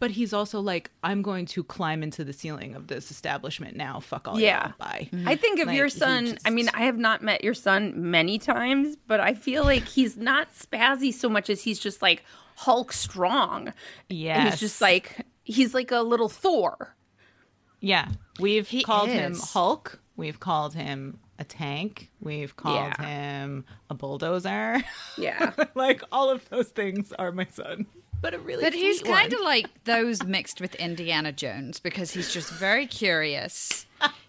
But he's also like, "I'm going to climb into the ceiling of this establishment now. Fuck all Yeah. y'all. Bye." Mm-hmm. I think of Like, your he son. I mean, I have not met your son many times, but I feel like he's not spazzy so much as he's just like Hulk strong. Yeah. He's just like he's like a little Thor. Yeah. We've He called him. Hulk. We've called him a tank. We've called Yeah. him a bulldozer. Yeah. *laughs* like all of those things are my son. But a really But he's sweet one. kind of like those mixed with Indiana Jones because he's just very curious.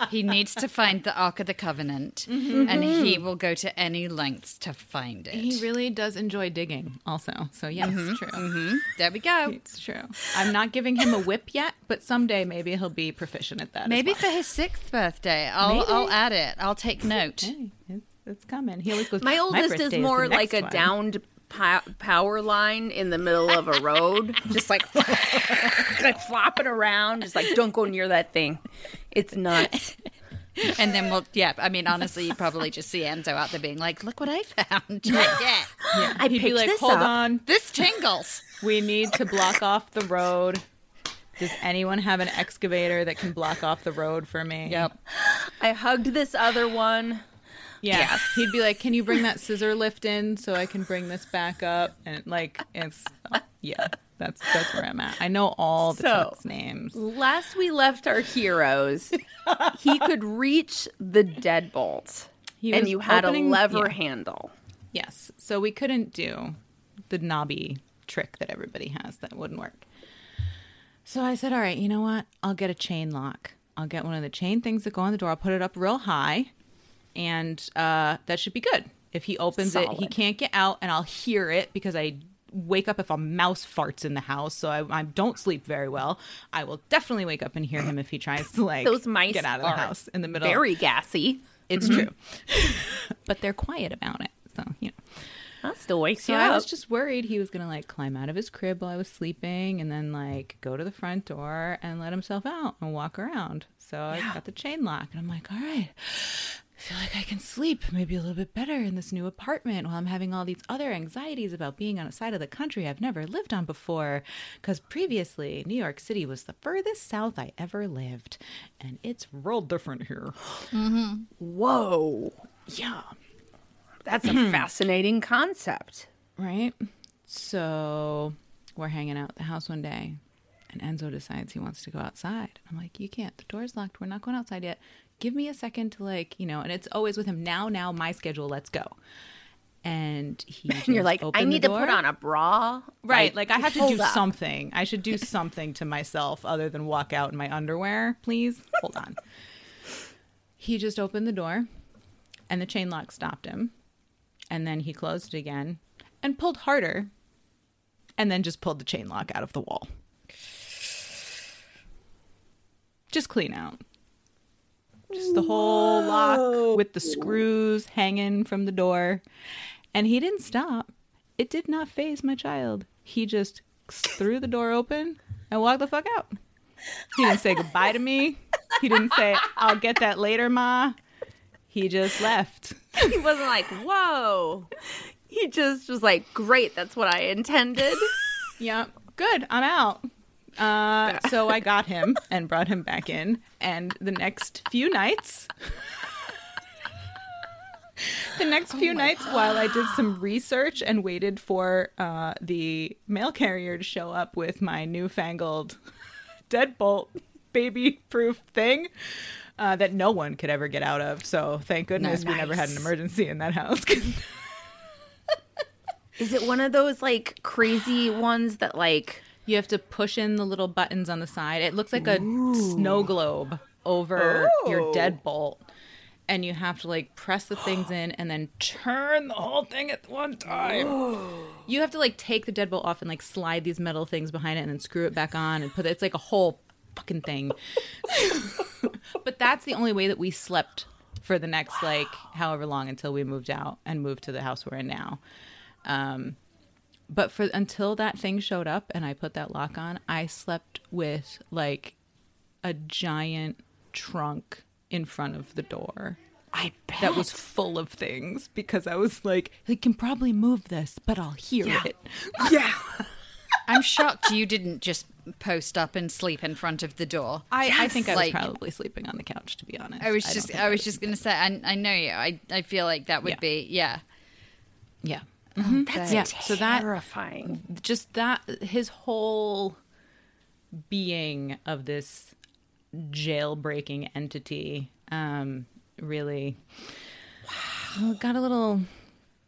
He needs to find the Ark of the Covenant, mm-hmm. and he mm-hmm. will go to any lengths to find it. He really does enjoy digging, also. So yes, it's mm-hmm. true. there we go. It's true. I'm not giving him a whip yet, but someday maybe he'll be proficient at that. as Maybe well. for his sixth birthday, I'll Maybe. I'll add it. I'll take note. Hey, it's, it's coming. He always goes. My oldest birthday is more next like a one." downed po- power line in the middle of a road, just like *laughs* like flopping around, just like don't go near that thing. It's nuts. And then we'll, yeah, I mean, honestly, you probably just see Enzo out there being like, look what I found. *laughs* yeah, yeah. *gasps* I He'd be picked like, this "Hold up. on, This tingles. we need to block off the road." Does anyone have an excavator that can block off the road for me? Yep. I hugged this other one. Yeah. He'd be like, "Can you bring that scissor lift in so I can bring this back up?" And like, it's yeah, that's that's where I'm at. I know all the So- names. Last we left our heroes, he *laughs* could reach the deadbolt, He and you had opening- a lever yeah. handle. Yes. So we couldn't do the knobby trick that everybody has. That wouldn't work. So I said, all right, you know what? I'll get a chain lock. I'll get one of the chain things that go on the door. I'll put it up real high, and uh, that should be good. If he opens it, he can't get out, and I'll hear it because I wake up if a mouse farts in the house. So I, I don't sleep very well. I will definitely wake up and hear him if he tries to like Those mice get out of the house in the middle. Very gassy. It's true, *laughs* but they're quiet about it. So you know. That still wakes So you I up. was just worried he was gonna like climb out of his crib while I was sleeping, and then like go to the front door and let himself out and walk around. So I got the chain lock, and I'm like, all right. I feel like I can sleep maybe a little bit better in this new apartment while I'm having all these other anxieties about being on a side of the country I've never lived on before. Because previously, New York City was the furthest south I ever lived, and it's real different here. *gasps* Mm-hmm. Whoa. Yeah. That's a *clears throat* fascinating concept. right? So we're hanging out at the house one day, And Enzo decides he wants to go outside. I'm like, you can't. The door's locked. We're not going outside yet. Give me a second to like, you know, and it's always with him now, now, my schedule, let's go. And he *laughs* And you're like, I need to put on a bra. Right, like I have to do up. something. I should do something to myself other than walk out in my underwear, please. Hold on. He just opened the door and the chain lock stopped him. And then he closed it again and pulled harder and then just pulled the chain lock out of the wall. Just clean out. Just the whole lock with the screws hanging from the door. And he didn't stop. It did not faze my child. He just threw the door open and walked the fuck out. He didn't say goodbye to me. He didn't say, I'll get that later, Ma. He just left. He wasn't like, whoa. He just was like, great, that's what I intended. *laughs* yep. good. I'm out. Uh, so I got him *laughs* and brought him back in. And the next few nights, the next few nights, while I did some research and waited for uh, the mail carrier to show up with my newfangled *laughs* deadbolt baby proof thing. Uh, that no one could ever get out of. So thank goodness we never had an emergency in that house. *laughs* Is it one of those like crazy ones that like You have to push in the little buttons on the side. It looks like a snow globe over your deadbolt. And you have to like press the things in and then turn the whole thing at one time. You have to like take the deadbolt off and like slide these metal things behind it and then screw it back on and put it. It's like a whole fucking thing. *laughs* but that's the only way that we slept for the next like however long until we moved out and moved to the house we're in now. Um, but for until that thing showed up and I put that lock on, I slept with like a giant trunk in front of the door. I bet That was full of things because I was like, I can probably move this, but I'll hear it. *laughs* Yeah. *laughs* I'm shocked you didn't just post up and sleep in front of the door. I, I think I was Like- probably sleeping on the couch, to be honest. I was just I was was just gonna say I, I know you. I I feel like that would Yeah. be yeah. yeah. That's Yeah, so that- terrifying. just that his whole being of this jailbreaking entity um really wow. got a little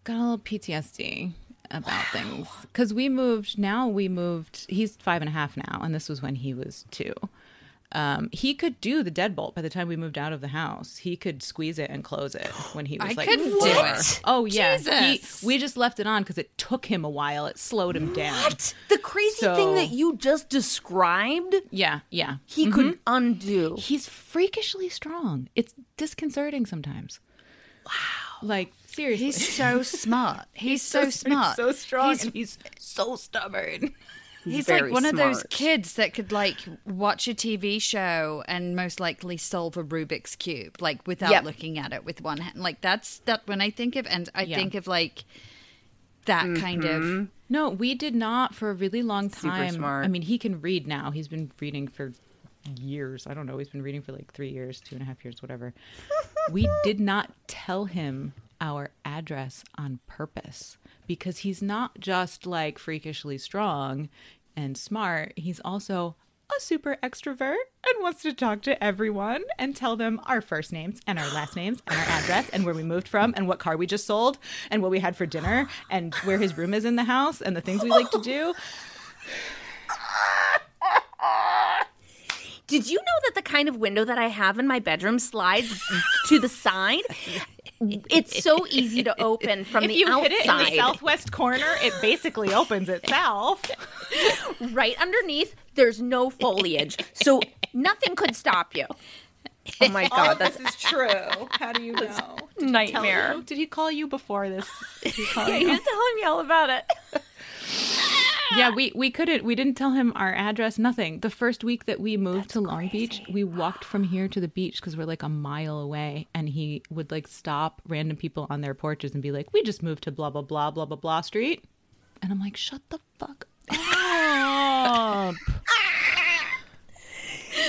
got a little ptsd about things. Because we moved now we moved he's five and a half now and this was when he was two um, he could do the deadbolt by the time we moved out of the house. He could squeeze it and close it *gasps* when he was I like couldn't do it. Oh yeah, He- we just left it on because it took him a while. It slowed him down. What? The crazy So- thing that you just described, Yeah, yeah. he could undo. He's freakishly strong. It's disconcerting sometimes. Wow. Like seriously, He's so smart. *laughs* He's so smart. so strong, He's, and he's so stubborn. He's very like one of those kids that could like watch a TV show and most likely solve a Rubik's cube like without Yep. looking at it with one hand. Like that's that when I think of and I Yeah. think of like that kind of mm-hmm. No, we did not for a really long Super time. smart. I mean, he can read now. He's been reading for years. I don't know. He's been reading for like three years, two and a half years, whatever. *laughs* we did not tell him our address on purpose because he's not just like freakishly strong and smart. He's also a super extrovert and wants to talk to everyone and tell them our first names and our last names and our address and where we moved from and what car we just sold and what we had for dinner and where his room is in the house and the things we like to do. Did you know that the kind of window that I have in my bedroom slides to the side? *laughs* It's so easy to open from if the you outside. hit it in the southwest corner, it basically opens itself. *laughs* right underneath, there's no foliage. So nothing could stop you. Oh my god, that's this is true. How do you know? Did he nightmare. you? Did he call you before this? Did he call Yeah, you? he was telling me all about it. *laughs* *laughs* Yeah, we we couldn't. We didn't tell him our address. Nothing. The first week that we moved to Long Beach, we walked from here to the beach because we're like a mile away, and he would like stop random people on their porches and be like, "We just moved to blah blah blah blah blah blah street," and I'm like, "Shut the fuck up." *laughs*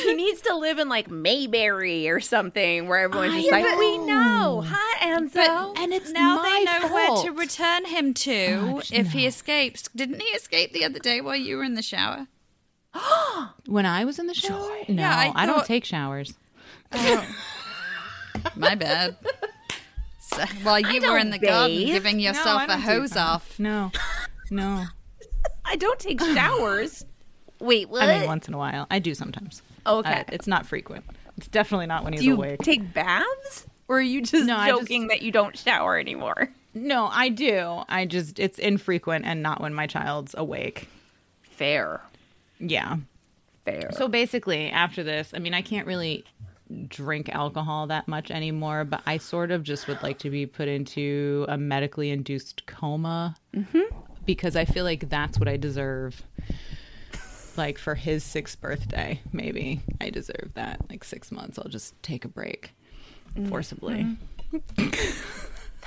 He needs to live in like Mayberry or something where everyone's just like, we know. Hi, Enzo. But And it's now they know where to return him to God, if he escapes. Didn't he escape the other day while you were in the shower? *gasps* when I was in the shower, no, Yeah, I I, don't take showers. Oh. *laughs* My bad. So, while you were in the don't garden giving yourself I a hose off. No, no. *laughs* I don't take showers. *laughs* Wait, what? I mean, once in a while, I do sometimes. Okay. Uh, it's not frequent. It's definitely not when he's Do you awake. take baths? Or are you just No, I just- joking that you don't shower anymore? no, I do. I just it's infrequent and not when my child's awake. Fair. Yeah. Fair. So basically, after this, I mean, I can't really drink alcohol that much anymore, but I sort of just would like to be put into a medically induced coma because I feel like that's what I deserve. Like for his sixth birthday, maybe I deserve that. Like six months, I'll just take a break mm-hmm. forcibly. Mm-hmm.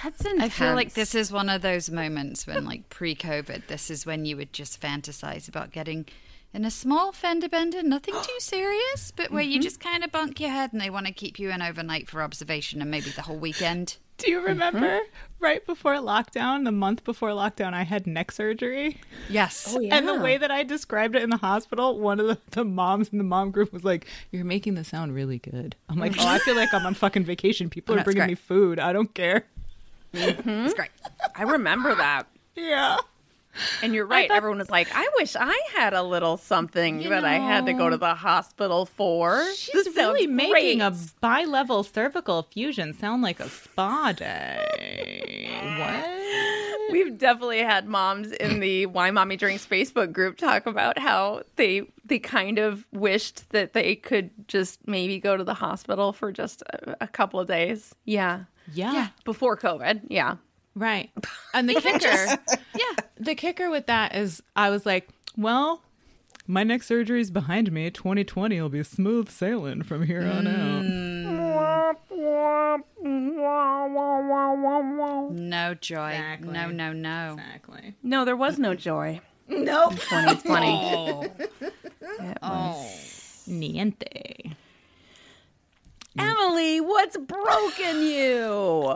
That's intense. I feel like this is one of those moments when, like pre-COVID, this is when you would just fantasize about getting in a small fender bender, nothing *gasps* too serious, but where you mm-hmm. just kind of bunk your head and they want to keep you in overnight for observation and maybe the whole weekend. *laughs* Do you uh-huh. remember right before lockdown, the month before lockdown, I had neck surgery? Yes. Oh, and the way that I described it in the hospital, one of the, the moms in the mom group was like, You're making this sound really good. I'm like, Oh, I feel like I'm on fucking vacation. *laughs* People are bringing great. me food. I don't care. Mm-hmm. It's great. I remember that. *laughs* Yeah. And you're right. Everyone was like, I wish I had a little something that I had to go to the hospital for. She's This really making a bi level cervical fusion sound like a spa day. *laughs* what? We've definitely had moms in the Why Mommy Drinks Facebook group talk about how they they kind of wished that they could just maybe go to the hospital for just a, a couple of days. Yeah. Yeah. Before COVID. Yeah. Right. *laughs* And the kicker, yeah, the kicker with that is I was like, well, my neck surgery's behind me. 2020 will be smooth sailing from here on out. Mm. No joy. Exactly. No, no, no. Exactly. No, there was no joy. *laughs* Nope. 2020. *laughs* Oh. oh. Niente. Emily, what's broken you?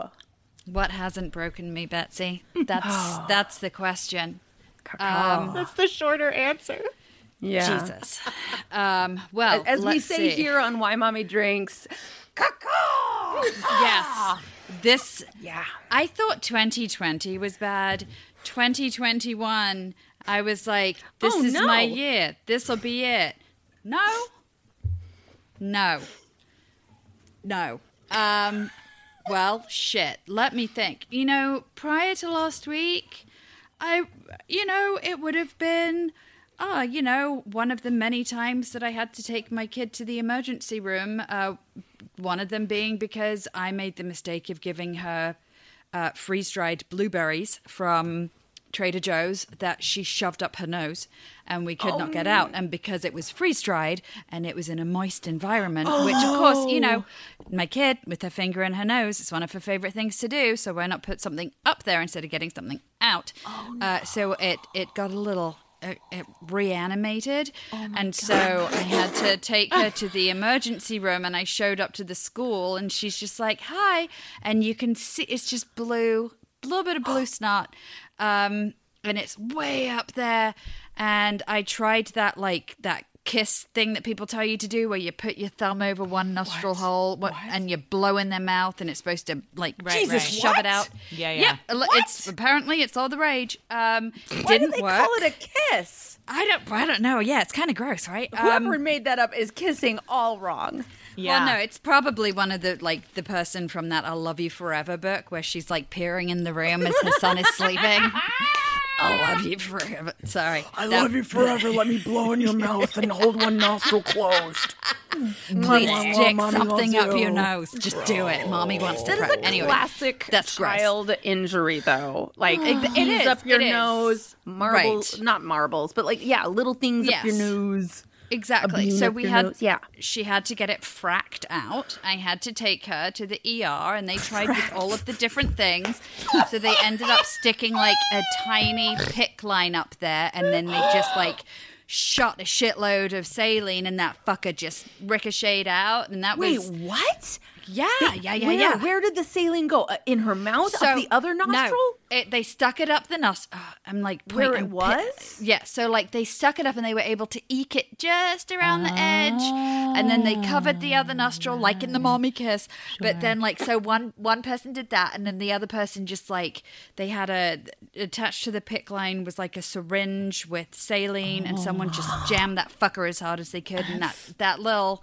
What hasn't broken me, Betsy? That's *laughs* that's the question. That's the shorter answer. Yeah. Jesus. *laughs* Um, well, As we let's say see. here on Why Mommy Drinks, caca. Yes. This Yeah. I thought 2020 was bad. 2021, I was like, this Oh, is no. my year. This'll be it. No. No. No. Um well, shit. Let me think. You know, prior to last week, I you know, it would have been ah, you know, one of the many times that I had to take my kid to the emergency room, uh one of them being because I made the mistake of giving her uh, freeze dried blueberries from Trader Joe's that she shoved up her nose and we could not get out. And because it was freeze dried and it was in a moist environment, which of course, you know, my kid with her finger in her nose, it's one of her favorite things to do. So why not put something up there instead of getting something out? uh, so it, it got a little. Uh, it reanimated, and so I had to *laughs* take her to the emergency room. And I showed up to the school, and she's just like, "Hi," and you can see it's just blue, a little bit of blue *gasps* snot, um, and it's way up there. And I tried that like that kiss thing that people tell you to do, where you put your thumb over one nostril hole what, and you blow in their mouth, and it's supposed to like Right, Jesus, right. shove it out. Yeah, yeah. Yep, it's apparently it's all the rage. Um, Why didn't do they work. call it a kiss? I don't. I don't know. Yeah, it's kind of gross, right? Whoever Um, made that up is kissing all wrong. Yeah. Well, no, it's probably one of the like the person from that "I'll Love You Forever" book where she's like peering in the room as her son is sleeping. *laughs* I'll love you forever. Sorry, I love you forever. Let me blow in your mouth and hold one nostril closed. *laughs* Please Mwah, stick mommy something loves up your nose. Just do it. Mommy wants to. That is cry. a anyway, classic that's gross. child injury, though. Like It- it tease is, up your it is. nose, marbles, Right. not marbles, but like yeah, little things up your nose. Exactly. So we had, nose. Yeah. she had to get it fracked out. I had to take her to the ER, and they tried with all of the different things. So they ended up sticking like a tiny PICC line up there, and then they just like shot a shitload of saline, and that fucker just ricocheted out, and that Wait, was Wait, what? Yeah, yeah, yeah, where, yeah. Where did the saline go? Uh, in her mouth? So up the other no, nostril? it, they stuck it up the nostril. I'm like Where it was? Yeah, so like they stuck it up and they were able to eke it just around the edge, and then they covered the other nostril like in the mommy kiss. But then like so one one person did that, and then the other person just like they had a attached to the PICC line was like a syringe with saline, and someone just jammed that fucker as hard as they could, and that that little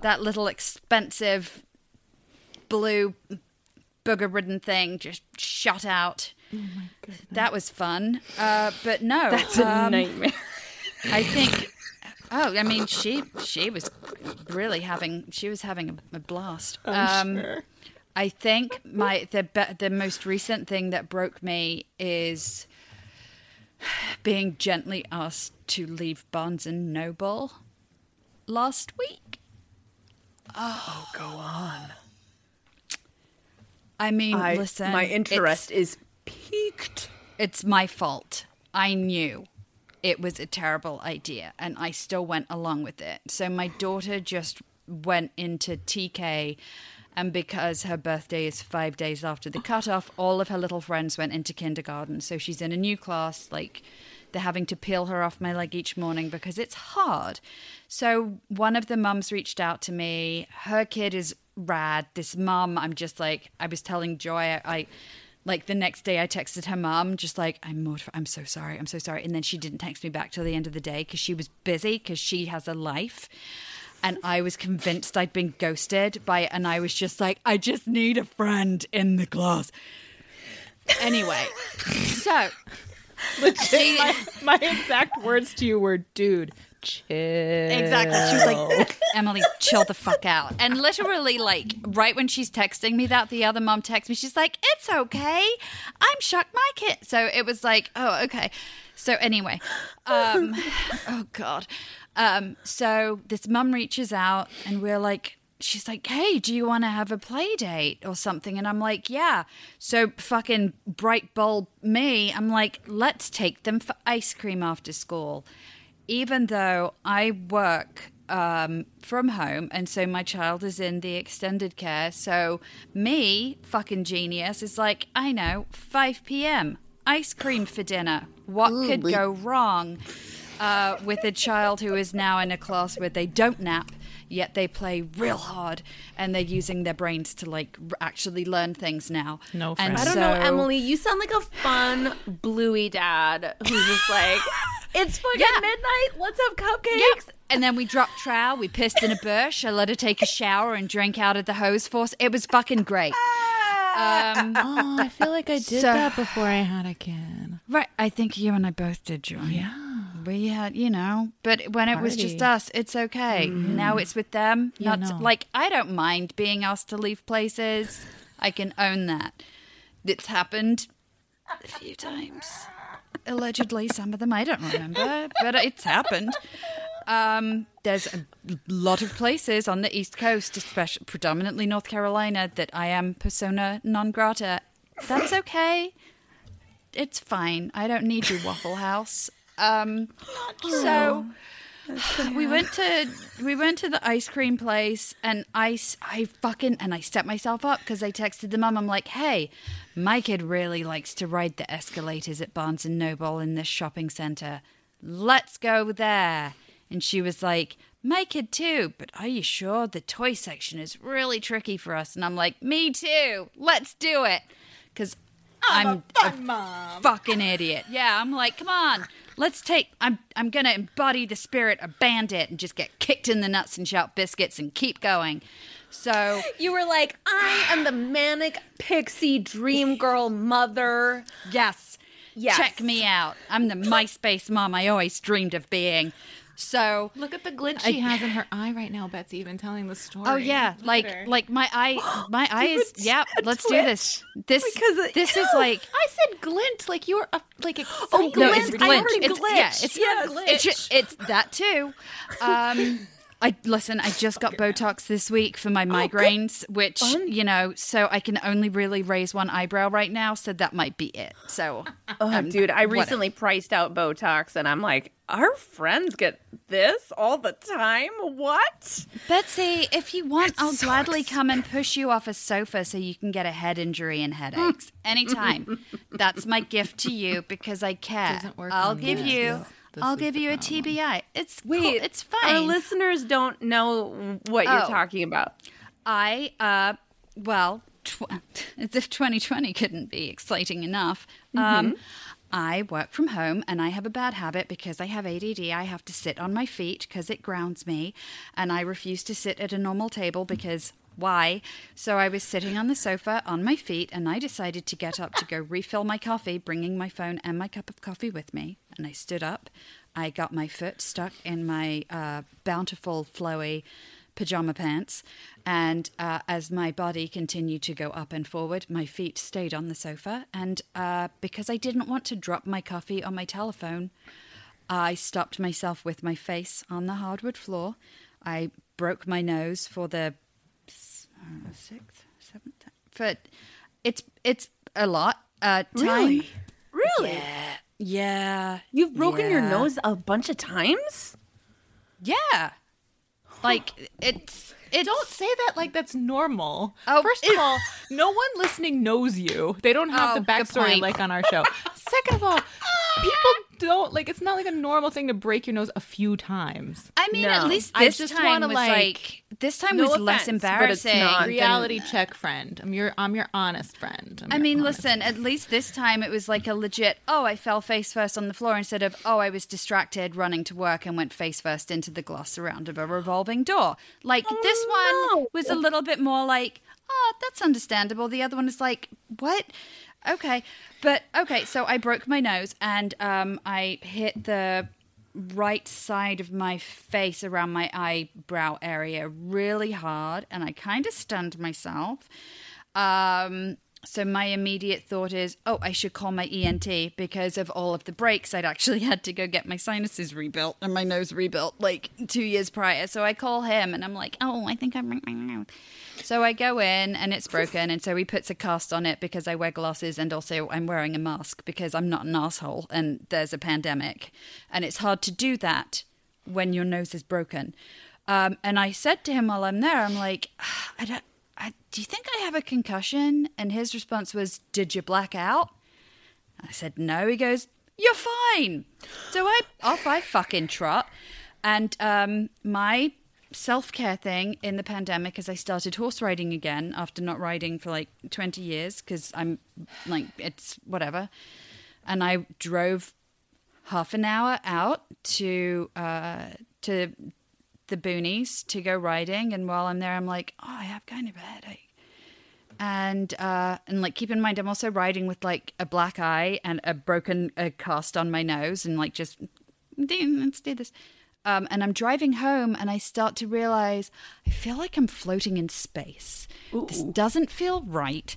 that little expensive blue booger ridden thing just shot out. that was fun. Uh, but no, *laughs* That's a um, nightmare. *laughs* I think. Oh, I mean, she she was really having she was having a, blast. um, I think my the be- the most recent thing that broke me is being gently asked to leave Barnes and Noble last week. Oh, go on. I mean, I, listen, my interest is piqued. it's my fault. I knew it was a terrible idea and I still went along with it. So my daughter just went into TK and because her birthday is five days after the cutoff, all of her little friends went into kindergarten. So she's in a new class, like they're having to peel her off my leg each morning because it's hard. So one of the mums reached out to me. Her kid is rad. This mum, I'm just like, I was telling Joy, I, I like the next day I texted her mom, just like, I'm mortified. I'm so sorry. I'm so sorry. And then she didn't text me back till the end of the day because she was busy because she has a life. And I was convinced I'd been ghosted by, and I was just like, I just need a friend in the class. Anyway, so *laughs* she, my, my exact words to you were, dude, chill. Exactly. She was like, Emily, chill the fuck out. And literally, like, right when she's texting me that, the other mom texts me, she's like, it's okay. I'm shocked my kid. So it was like, oh, okay. So anyway, um, *laughs* oh God. Um, so this mum reaches out and we're like, she's like, hey, do you want to have a play date or something? And I'm like, yeah. So fucking bright bulb me, I'm like, let's take them for ice cream after school even though I work um, from home, and so my child is in the extended care. So me, fucking genius, is like, I know, 5 p.m. ice cream for dinner. What could go wrong uh, with a child who is now in a class where they don't nap? Yet they play real hard, and they're using their brains to like r- actually learn things now. No and. I don't know, Emily. You sound like a fun bluey dad who's just like, *laughs* it's fucking Yeah. midnight. Let's have cupcakes. Yeah. And then we dropped trowel. We pissed in a bush. I let her take a shower and drank out of the hose force. It was fucking great. Um, Oh, I feel like I did So- that before I had a kid. right. I think you and I both did, Joy. Yeah. We had, you know, but when it was just us, it's okay. Now it's with them. Yeah, Not no. like I don't mind being asked to leave places. I can own that. It's happened a few times. Allegedly, some of them I don't remember, but it's happened. Um, there's a lot of places on the East Coast, especially predominantly North Carolina, that I am persona non grata. That's okay. It's fine. I don't need your Waffle House. Um, so we went to we went to the ice cream place and I, I fucking and I set myself up because I texted the mum. I'm like hey my kid really likes to ride the escalators at Barnes and Noble in this shopping center. Let's go there. And she was like my kid too but are you sure the toy section is really tricky for us? And I'm like me too. Let's do it. Because I'm a fucking idiot. Yeah, I'm like, come on, let's take. I'm I'm gonna embody the spirit of Bandit and just get kicked in the nuts and shout biscuits and keep going. So You were like, I am the manic pixie dream girl mother. yes, Yes. check me out. I'm the MySpace mom I always dreamed of being. So Look at the glint she has in her eye right now, Betsy, even telling the story. Oh yeah, Look like like my eye, *gasps* my eyes. *laughs* a Yep, let's do this. This Because this is *laughs* like I said glint, like you were uh, like *gasps* excited. Oh, no, glint. it's I glint. It's, glitch. yeah, it's Yes. glitch. It's, it's that too. Um, *laughs* I listen. I just got Botox this week for my oh, migraines, which you know, so I can only really raise one eyebrow right now. So that might be it. So, *laughs* Oh, um, dude, I whatever. recently priced out Botox, and I'm like, our friends get this all the time. What? Betsy, if you want, I'll gladly come and push you off a sofa so you can get a head injury and headaches *laughs* anytime. That's my gift to you because I care. Doesn't work I'll give you. This I'll give the you a problem. TBI. It's cool. it's It's Our listeners don't know what you're Oh. talking about. I, uh, well, tw- *laughs* as if 2020 couldn't be exciting enough. Um, I work from home and I have a bad habit because I have ADD. I have to sit on my feet because it grounds me. And I refuse to sit at a normal table because why? So I was sitting on the sofa on my feet and I decided to get up to go refill my coffee, bringing my phone and my cup of coffee with me. And I stood up. I got my foot stuck in my uh, bountiful, flowy pajama pants. And uh, as my body continued to go up and forward, my feet stayed on the sofa. And uh, because I didn't want to drop my coffee on my telephone, I stopped myself with my face on the hardwood floor. I broke my nose for the uh, sixth, seventh, for it's it's a lot. Uh, time. Really? Yeah, yeah. You've broken your nose a bunch of times? Yeah, like it's it's Don't say that like that's normal. Oh, First of all, no one listening knows you. They don't have Oh, the backstory like on our show. *laughs* Second of all, people don't like. It's not like a normal thing to break your nose a few times. I mean, at No. least I this just time wanna, was like- like, this time No was less offense, but it's embarrassing. not. Reality *laughs* check, friend. I'm your I'm your honest friend. I'm I your mean, honest listen, at least this time it was like a legit, oh, I fell face first on the floor instead of, oh, I was distracted running to work and went face first into the glass surround of a revolving door. Like, oh, this one was a little bit more like, oh, that's understandable. The other one is like, what? Okay. But, okay, so I broke my nose and um, I hit the right side of my face around my eyebrow area really hard and I kind of stunned myself. Um, so my immediate thought is, oh, I should call my ENT because of all of the breaks. I'd actually *laughs* had to go get my sinuses rebuilt and my nose rebuilt like two years prior. So I call him and I'm like, oh, I think I broke my nose. So I go in and it's broken, and so he puts a cast on it because I wear glasses and also I'm wearing a mask because I'm not an asshole and there's a pandemic, and it's hard to do that when your nose is broken. Um, and I said to him while I'm there, I'm like, "Ah, *sighs* I don't. I, do you think I have a concussion? And his response was, Did you black out? I said, No. He goes, You're fine. So I off I fucking trot. And um, my self care thing in the pandemic is I started horse riding again after not riding for like 20 years because I'm like, it's whatever. And I drove half an hour out to uh, to the boonies to go riding. And while I'm there, I'm like, oh, I have kind of a headache. And uh and like keep in mind i'm also riding with like a black eye and a broken uh, cast on my nose and like just let's do this. Um and i'm driving home and i start to realize i feel like i'm floating in space. This doesn't feel right.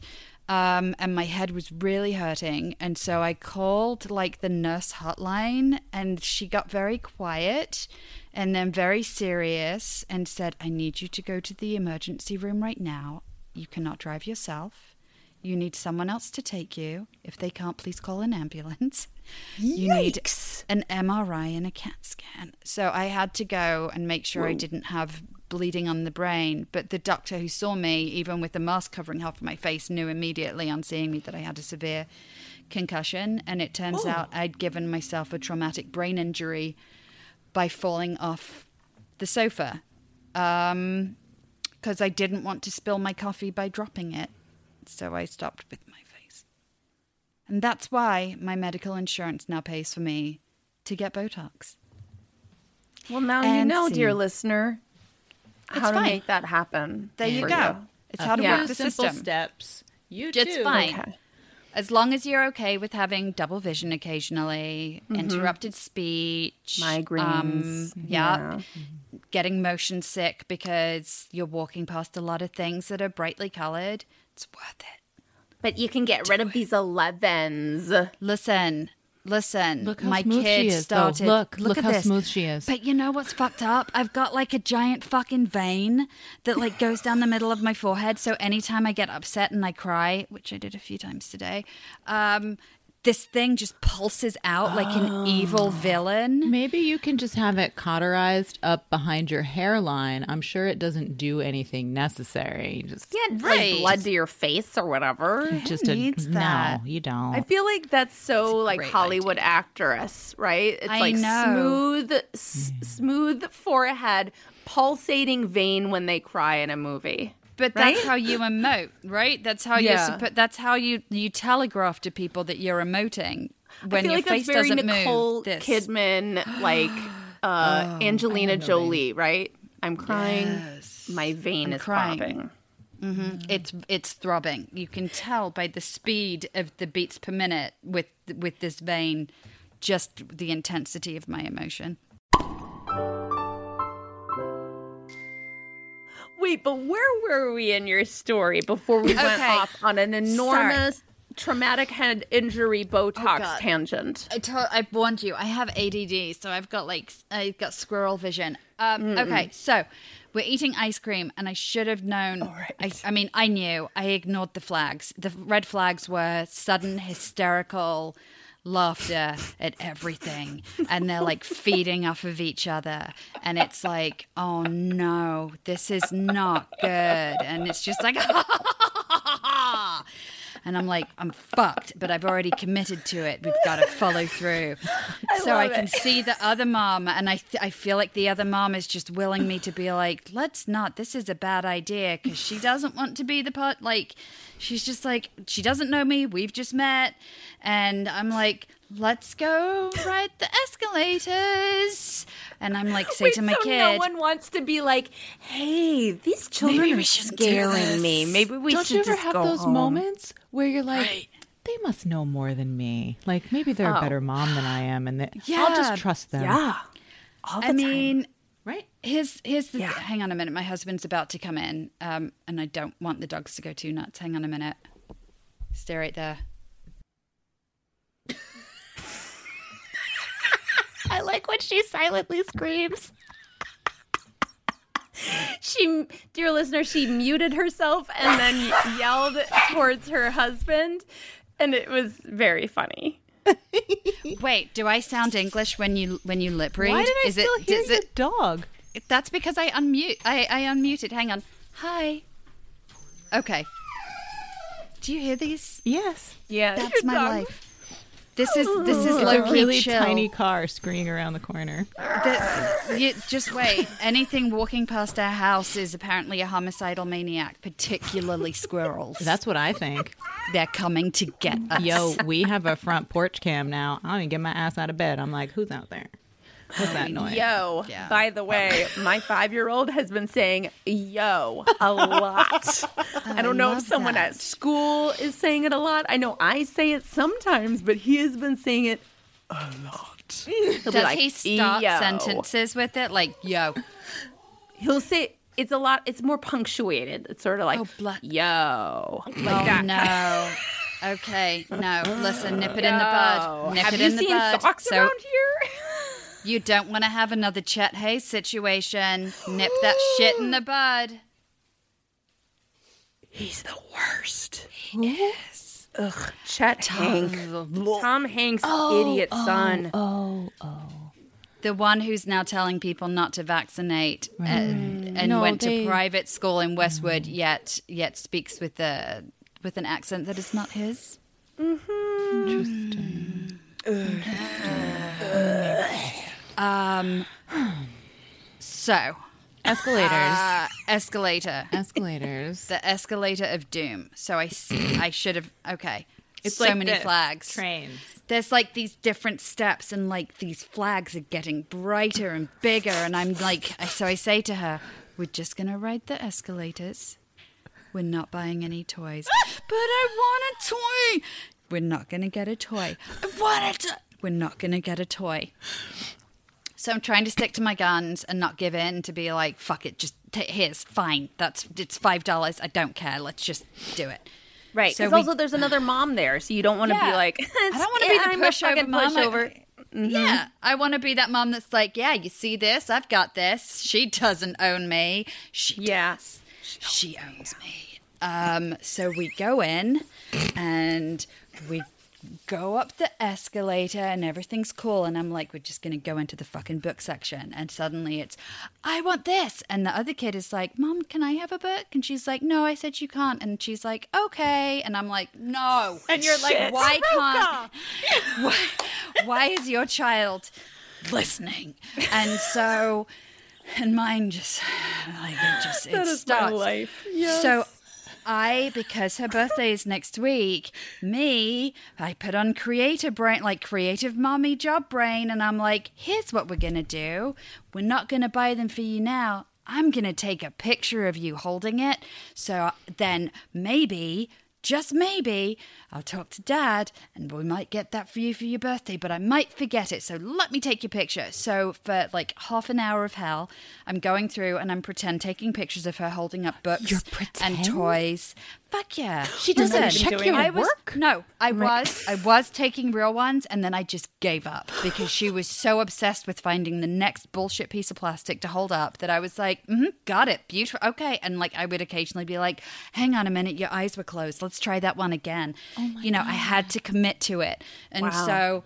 Um and my head was really hurting and so i called like the nurse hotline and she got very quiet and then very serious and said i need you to go to the emergency room right now you cannot drive yourself. You need someone else to take you. If they can't, please call an ambulance. You need an MRI and a CAT scan. So I had to go and make sure I didn't have bleeding on the brain. But the doctor who saw me, even with the mask covering half of my face, knew immediately on seeing me that I had a severe concussion. And it turns oh. out I'd given myself a traumatic brain injury by falling off the sofa. Um, because I didn't want to spill my coffee by dropping it. So I stopped with my face. And that's why my medical insurance now pays for me to get Botox. Well, now you And know, dear see. listener, how It's to fine. make that happen. There you for go. It's how to Yeah. work the simple system. steps. You It's do. fine. Okay. As long as you're okay with having double vision occasionally, interrupted speech, Migraines, um, yeah. yeah, getting motion sick because you're walking past a lot of things that are brightly colored, it's worth it. But you can get rid of these 11s. Listen, listen, Look how my smooth kid she is, though. started. Look, look at how this. smooth she is. But you know what's fucked up? I've got like a giant fucking vein that like goes down the middle of my forehead. So anytime I get upset and I cry, which I did a few times today, um, this thing just pulses out like an evil oh. villain. Maybe you can just have it cauterized up behind your hairline. I'm sure it doesn't do anything necessary. Just Yeah, Right. like blood to your face or whatever. just a needs no, that? you don't. I feel like that's so like great Hollywood actress, right? It's I like know. smooth, s- hmm. smooth forehead, pulsating vein when they cry in a movie. But that's how you emote, right? That's how Yeah. you're suppo- that's how you you telegraph to people that you're emoting when your like face doesn't Nicole move. This. Kidman, like *gasps* uh, Angelina Jolie, right? I'm crying. My vein I'm is crying. popping. It's it's throbbing. You can tell by the speed of the beats per minute with with this vein, just the intensity of my emotion. Wait, but where were we in your story before we went Okay. off on an enormous traumatic head injury Botox God. tangent? I told, I warned you. I have ADD, so I've got like I've got squirrel vision. Um, okay, so we're eating ice cream, and I should have known. I, I mean, I knew. I ignored the flags. The red flags were sudden hysterical laughter at everything, and they're like feeding off of each other, and it's like, oh no, this is not good, and it's just like. *laughs* And I'm like, I'm fucked, but I've already committed to it. We've got to follow through. *laughs* so I can it. see the other mom, and I, th- I feel like the other mom is just willing me to be like, let's not, this is a bad idea because she doesn't want to be the part. Like, she's just like, she doesn't know me. We've just met. And I'm like, let's go ride the escalators. And I'm like, say Wait, to my so kid, no one wants to be like, "Hey, these children are scaring me. Maybe are we shouldn't do scaring me. this." Maybe we Don't should you ever just have those home." moments where you're like, they must know more than me. Like maybe they're Oh. a better mom than I am, and they, *sighs* I'll just trust them. Yeah, all the I mean, Right? Here's here's the Yeah. hang on a minute. My husband's about to come in, um, and I don't want the dogs to go too nuts. Hang on a minute. Stay right there. I like when she silently screams. She, dear listener, she muted herself and then yelled towards her husband, and it was very funny. Wait, do I sound English when you when you lip read? Why did I Is still it, hear does the it- dog? That's because I unmute. I I unmuted. Hang on. Hi. Okay. Do you hear these? Yes. Yeah, That's my life. This is this is It's a really chill. tiny car screaming around the corner. The- you, just wait. Anything walking past our house is apparently a homicidal maniac, particularly squirrels. That's what I think. They're coming to get us. Yo, we have a front porch cam now. I don't even get my ass out of bed. I'm like, who's out there? What's that noise? Yo, Yeah. by the way, my five year old has been saying yo a *laughs* lot. I don't know if someone that. at school is saying it a lot. I know I say it sometimes, but he has been saying it a lot. He'll Does like, he start "Yo." sentences with it like "yo"? He'll say it's a lot, it's more punctuated. It's sort of like, Oh, bla- yo. Like oh that. no. *laughs* Okay, no. Listen, nip it in the bud. Nip Have it you in the seen bud. socks so around here? *laughs* you don't want to have another Chet Haze situation. Nip that shit in the bud. He's the worst. Yes. Ugh, Chet Hank. Tom Hanks' oh, idiot oh, son. Oh, oh. The one who's now telling people not to vaccinate uh, and, and No, went they- to private school in Westwood, yet yet speaks with the with an accent that is not his. Mm-hmm. Um. So, Escalators. uh, escalator. Escalators. the escalator of doom. So I see. I should have. Okay, It's so like many this. flags. Trains. There's like these different steps, and like these flags are getting brighter and bigger. And I'm like, I- so I say to her, "We're just gonna ride the escalators. We're not buying any toys, *laughs* but I want a toy. We're not gonna get a toy. I want a toy. We're not gonna get a toy." So I'm trying to stick to my guns and not give in to be like, fuck it, just t- here's fine. That's it's five dollars. I don't care. Let's just do it. Right. So Because we- also there's another mom there, so you don't want to be like. *laughs* I don't want to be the I'm pushover mom. I- Yeah, I want to be that mom that's like, yeah, you see this? I've got this. She doesn't own me. She Yeah. does. She owns me. Um, so we go in and we go up the escalator and everything's cool and I'm like we're just going to go into the fucking book section. And suddenly it's I want this. And the other kid is like mom can I have a book? And she's like no I said you can't. And she's like okay. And I'm like no. And you're like why can't why, why is your child listening? And so and mine just like it just it starts. so I, because her birthday is next week, me, I put on creative brain, like creative mommy job brain, and I'm like, here's what we're gonna do. We're not gonna buy them for you now. I'm gonna take a picture of you holding it. So then maybe, just maybe, I'll talk to dad and we might get that for you for your birthday, but I might forget it. So let me take your picture. So for like half an hour of hell, I'm going through and I'm pretend taking pictures of her holding up books and toys. Fuck yeah. *gasps* She doesn't Listen, check your I was, work? No, I was I was taking real ones and then I just gave up because she was so obsessed with finding the next bullshit piece of plastic to hold up that I was like, mm got it, beautiful, okay. And like I would occasionally be like, hang on a minute, your eyes were closed. Let's try that one again. Oh you know, I had to commit to it, and so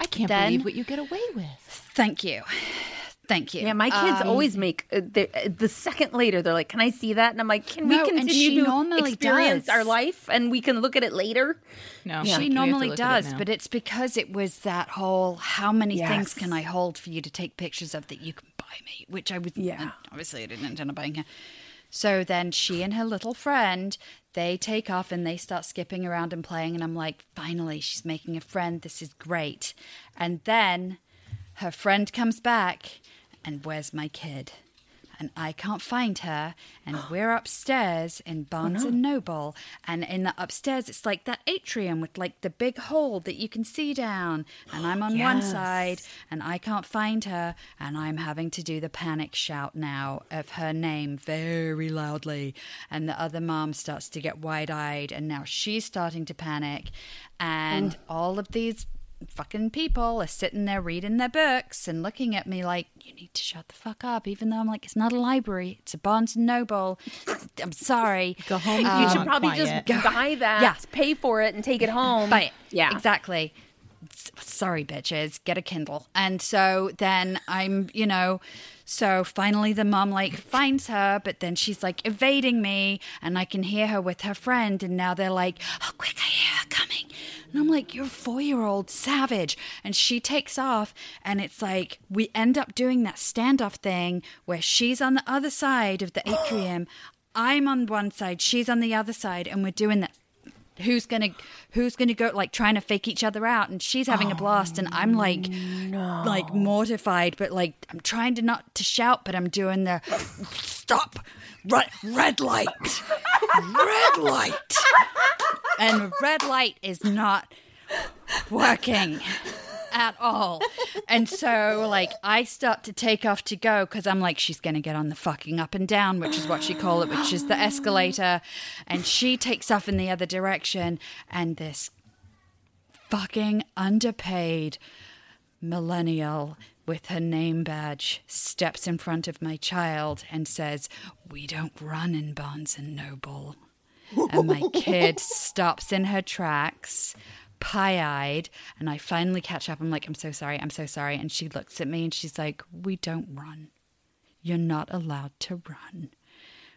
I can't Then- believe what you get away with. thank you, thank you. Yeah, my kids Um, always make uh, the, uh, the second later. They're like, "Can I see that?" And I'm like, "Can No, we continue to experience does. our life and we can look at it later?" No, She we normally look at it does, but it's because it was that whole how many things can I hold for you to take pictures of that you can buy me, which I was Yeah. obviously I didn't intend on buying her. So then she and her little friend they take off and they start skipping around and playing, and I'm like, finally, she's making a friend. This is great. And then her friend comes back, and where's my kid? And I can't find her. And *gasps* we're upstairs in oh, Barnes and Noble, and in the upstairs, it's like that atrium with like the big hole that you can see down. And I'm on one side, and I can't find her, and I'm having to do the panic shout now of her name very loudly. And the other mom starts to get wide eyed, and now she's starting to panic, and all of these fucking people are sitting there reading their books and looking at me like, you need to shut the fuck up, even though I'm like, it's not a library, it's a Barnes and Noble. *laughs* I'm sorry. Go home. Um, you if should probably quiet. just buy that, Yeah. pay for it, and take it home. Buy it. Yeah. Exactly. S- Sorry, bitches. Get a Kindle. And so then I'm, you know, so finally the mom like finds her, but then she's like evading me, and I can hear her with her friend, and now they're like, "Oh, quick! I hear her coming." And I'm like, "You're a four-year-old savage," and she takes off, and it's like we end up doing that standoff thing where she's on the other side of the atrium. I'm on one side, she's on the other side, and we're doing that who's gonna who's gonna go like trying to fake each other out and she's having a blast and i'm like oh, like mortified but like i'm trying to not to shout but i'm doing the stop red, red light red light. And red light is not working at all. And so, like, I start to take off to go because I'm like, she's going to get on the fucking up and down, which is what she call it, which is the escalator. And she takes off in the other direction. And this fucking underpaid millennial with her name badge steps in front of my child and says, We don't run in Barnes and Noble. And my kid *laughs* stops in her tracks, pie eyed, and I finally catch up. I'm like, I'm so sorry, I'm so sorry. And she looks at me and she's like, We don't run. You're not allowed to run.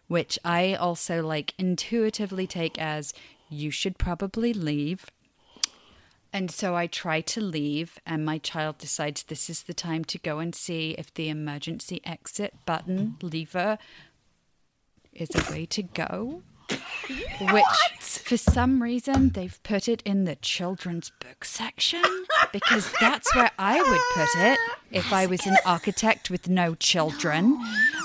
Which I also like intuitively take as you should probably leave. And so I try to leave, and my child decides this is the time to go and see if the emergency exit button lever is a way to go. Which, for some reason, they've put it in the children's book section because that's where I would put it if I was an architect with no children.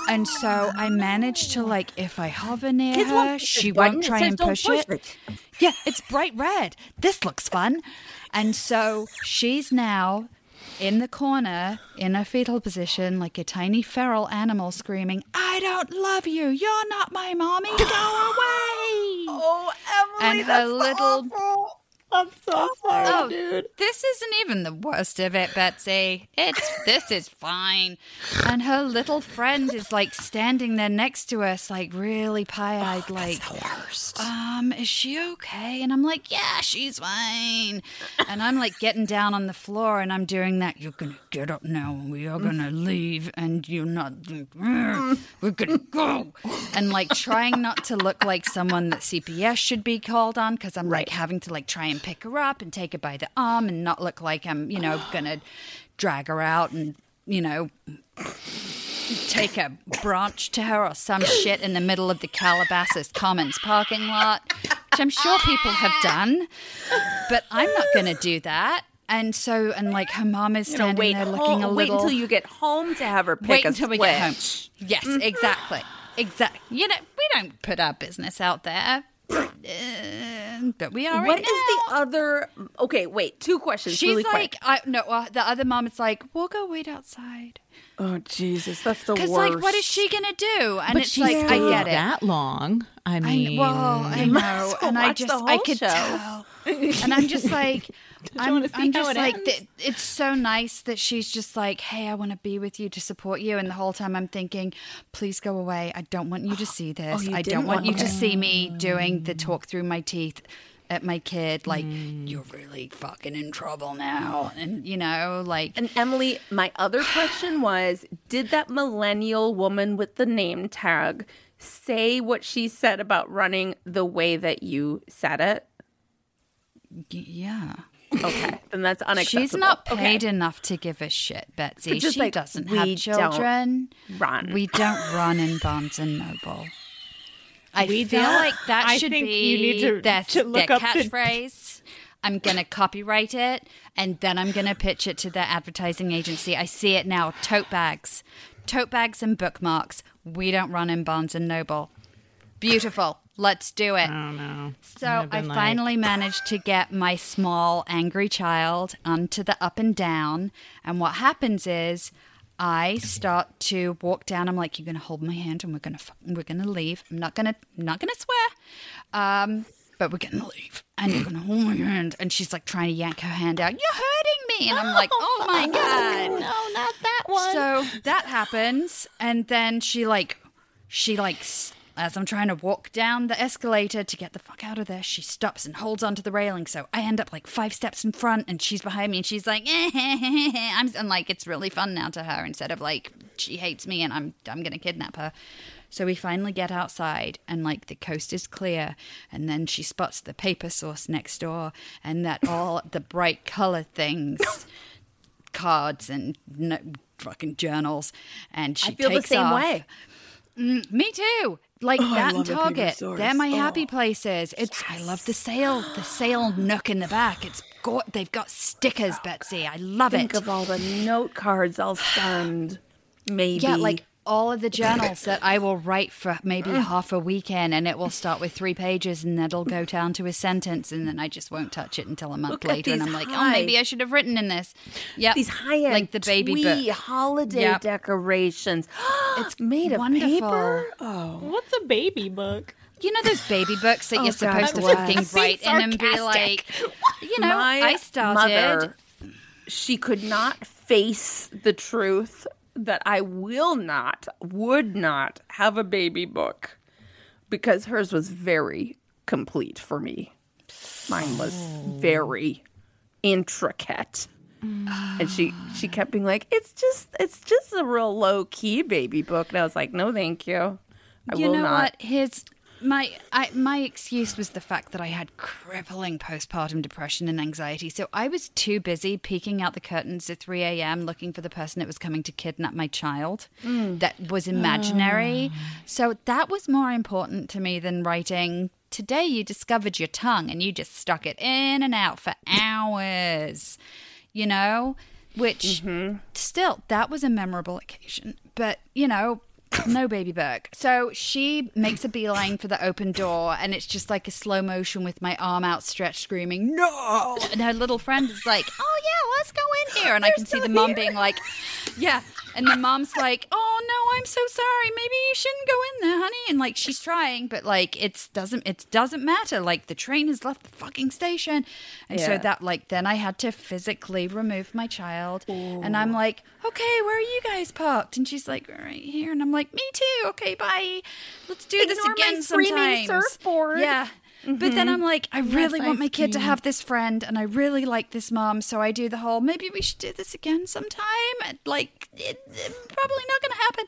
And so I managed to, like, if I hover near Kids won't her, push she this button. won't It try says and don't push push it. it. Yeah, it's bright red. This looks fun. And so she's now in the corner in a fetal position, like a tiny feral animal screaming, I don't love you. You're not my mommy. Go *gasps* away. Oh, Emily, and her little I'm so sorry, Oh, dude. this isn't even the worst of it, Betsy. It's this is fine. And her little friend is like standing there next to us, like really pie-eyed, like Worst. um, is she okay? And I'm like, yeah, she's fine. And I'm like getting down on the floor and I'm doing that. You're going to get up now and we are going to leave and you're not, we're to go. And like trying not to look like someone that CPS should be called on because I'm like having to like try and pick her up and take her by the arm and not look like I'm, you know, going to drag her out and, you know, take a branch to her or some shit in the middle of the Calabasas Commons parking lot, which I'm sure people have done, but I'm not going to do that. And so, and like her mom is standing wait, there home- looking a little bit. wait until you get home to have her pick wait until we get home. switch. Yes, mm-hmm. exactly, exactly. You know, we don't put our business out there, but we are. What right is the other? Okay, wait. Two questions. She's really like. I no. Uh, the other mom is like, we'll go wait outside. oh Jesus, that's the Because worst. like, what is she gonna do? And But it's like, I get it. that long. I I mean, kn- well, I know, and I just I could show. tell, and I'm just like, *laughs* *laughs* I'm, I'm just it like, th- it's so nice that she's just like, hey, I want to be with you to support you, and the whole time I'm thinking, please go away. I don't want you to *gasps* see oh, this. you I don't want want- you to see me doing the talk through my teeth at my kid. Like, mm. you're really fucking in trouble now, and you know, like, And Emily, my other *gasps* question was Did that millennial woman with the name tag say what she said about running the way that you said it? yeah. Okay, then that's unacceptable. She's not paid Okay. enough to give a shit, Betsy. She like, doesn't have children. run. We don't run in Barnes and Noble. I We feel don't? like that I should think be you need to- their, to look their up the- catchphrase. I'm gonna copyright it and then I'm gonna pitch it to their advertising agency. I see it now. Tote bags, tote bags and bookmarks. We don't run in Barnes and Noble. Beautiful. Let's do it. I don't know. So I like- finally managed to get my small angry child onto the up and down. And what happens is I start to walk down. I'm like, "You're gonna hold my hand, and we're gonna we're gonna leave. I'm not gonna not gonna swear, um, but we're gonna leave. And you're gonna hold my hand." And she's like trying to yank her hand out. You're hurting me, and I'm like, *laughs* "Oh my god!" No, not that one. So that happens, and then she like, she like, as I'm trying to walk down the escalator to get the fuck out of there, she stops and holds onto the railing. So I end up like five steps in front, and she's behind me, and she's like, *laughs* I'm, and like it's really fun now to her instead of like she hates me and I'm I'm gonna kidnap her. So we finally get outside, and like the coast is clear, and then she spots the paper source next door, and that all *laughs* the bright color things cards and no, fucking journals, and she I feel the takes same off. way. Mm, me too. Like oh, that and love the paper Target. They're my Oh. happy places. It's I love the sale, the sale nook in the back. It's got they've got stickers, Betsy. I love Think it. Think of all the note cards I'll send. Maybe. yeah, like all of the *laughs* journals that I will write for maybe oh. half a weekend, and it will start with three pages, and that'll go down to a sentence, and then I just won't touch it until a month Look later, and I'm like, oh, maybe I should have written in this. Yeah, these high end, like the baby twee book. holiday Yep. decorations. *gasps* It's made of wonderful. paper. Oh, What's a baby book? You know those baby books that Oh, you're God, supposed to what? fucking write in and be like, *laughs* you know, my I started. mother, she could not face the truth that I will not, would not have a baby book because hers was very complete for me. Mine was oh. very intricate. And she she kept being like, "It's just it's just a real low key baby book." And I was like, "No, thank you. I you will know not." what? His my I, my excuse was the fact that I had crippling postpartum depression and anxiety. So I was too busy peeking out the curtains at 3 a.m. looking for the person that was coming to kidnap my child. Mm. That was imaginary. Ah. so that was more important to me than writing. Today you discovered your tongue and you just stuck it in and out for hours. You know, which mm-hmm. still that was a memorable occasion. But you know, no baby Burke. So she makes a beeline for the open door, and it's just like a slow motion with my arm outstretched, screaming, No! And her little friend is like, Oh, yeah, let's go in here. And I can see the mom being like, Yeah. And the mom's like, "Oh no, I'm so sorry. Maybe you shouldn't go in there, honey." And like she's trying, but like it's doesn't it doesn't matter. Like the train has left the fucking station, and so that like then I had to physically remove my child, and I'm like, "Okay, where are you guys parked?" And she's like, "Right here," and I'm like, "Me too. Okay, bye. Let's do this Ignore my again sometimes." surfboard. Yeah. But then I'm like, I really want my kid to have this friend, and I really like this mom, so I do the whole maybe we should do this again sometime. And, Like, it, it- probably not going to happen.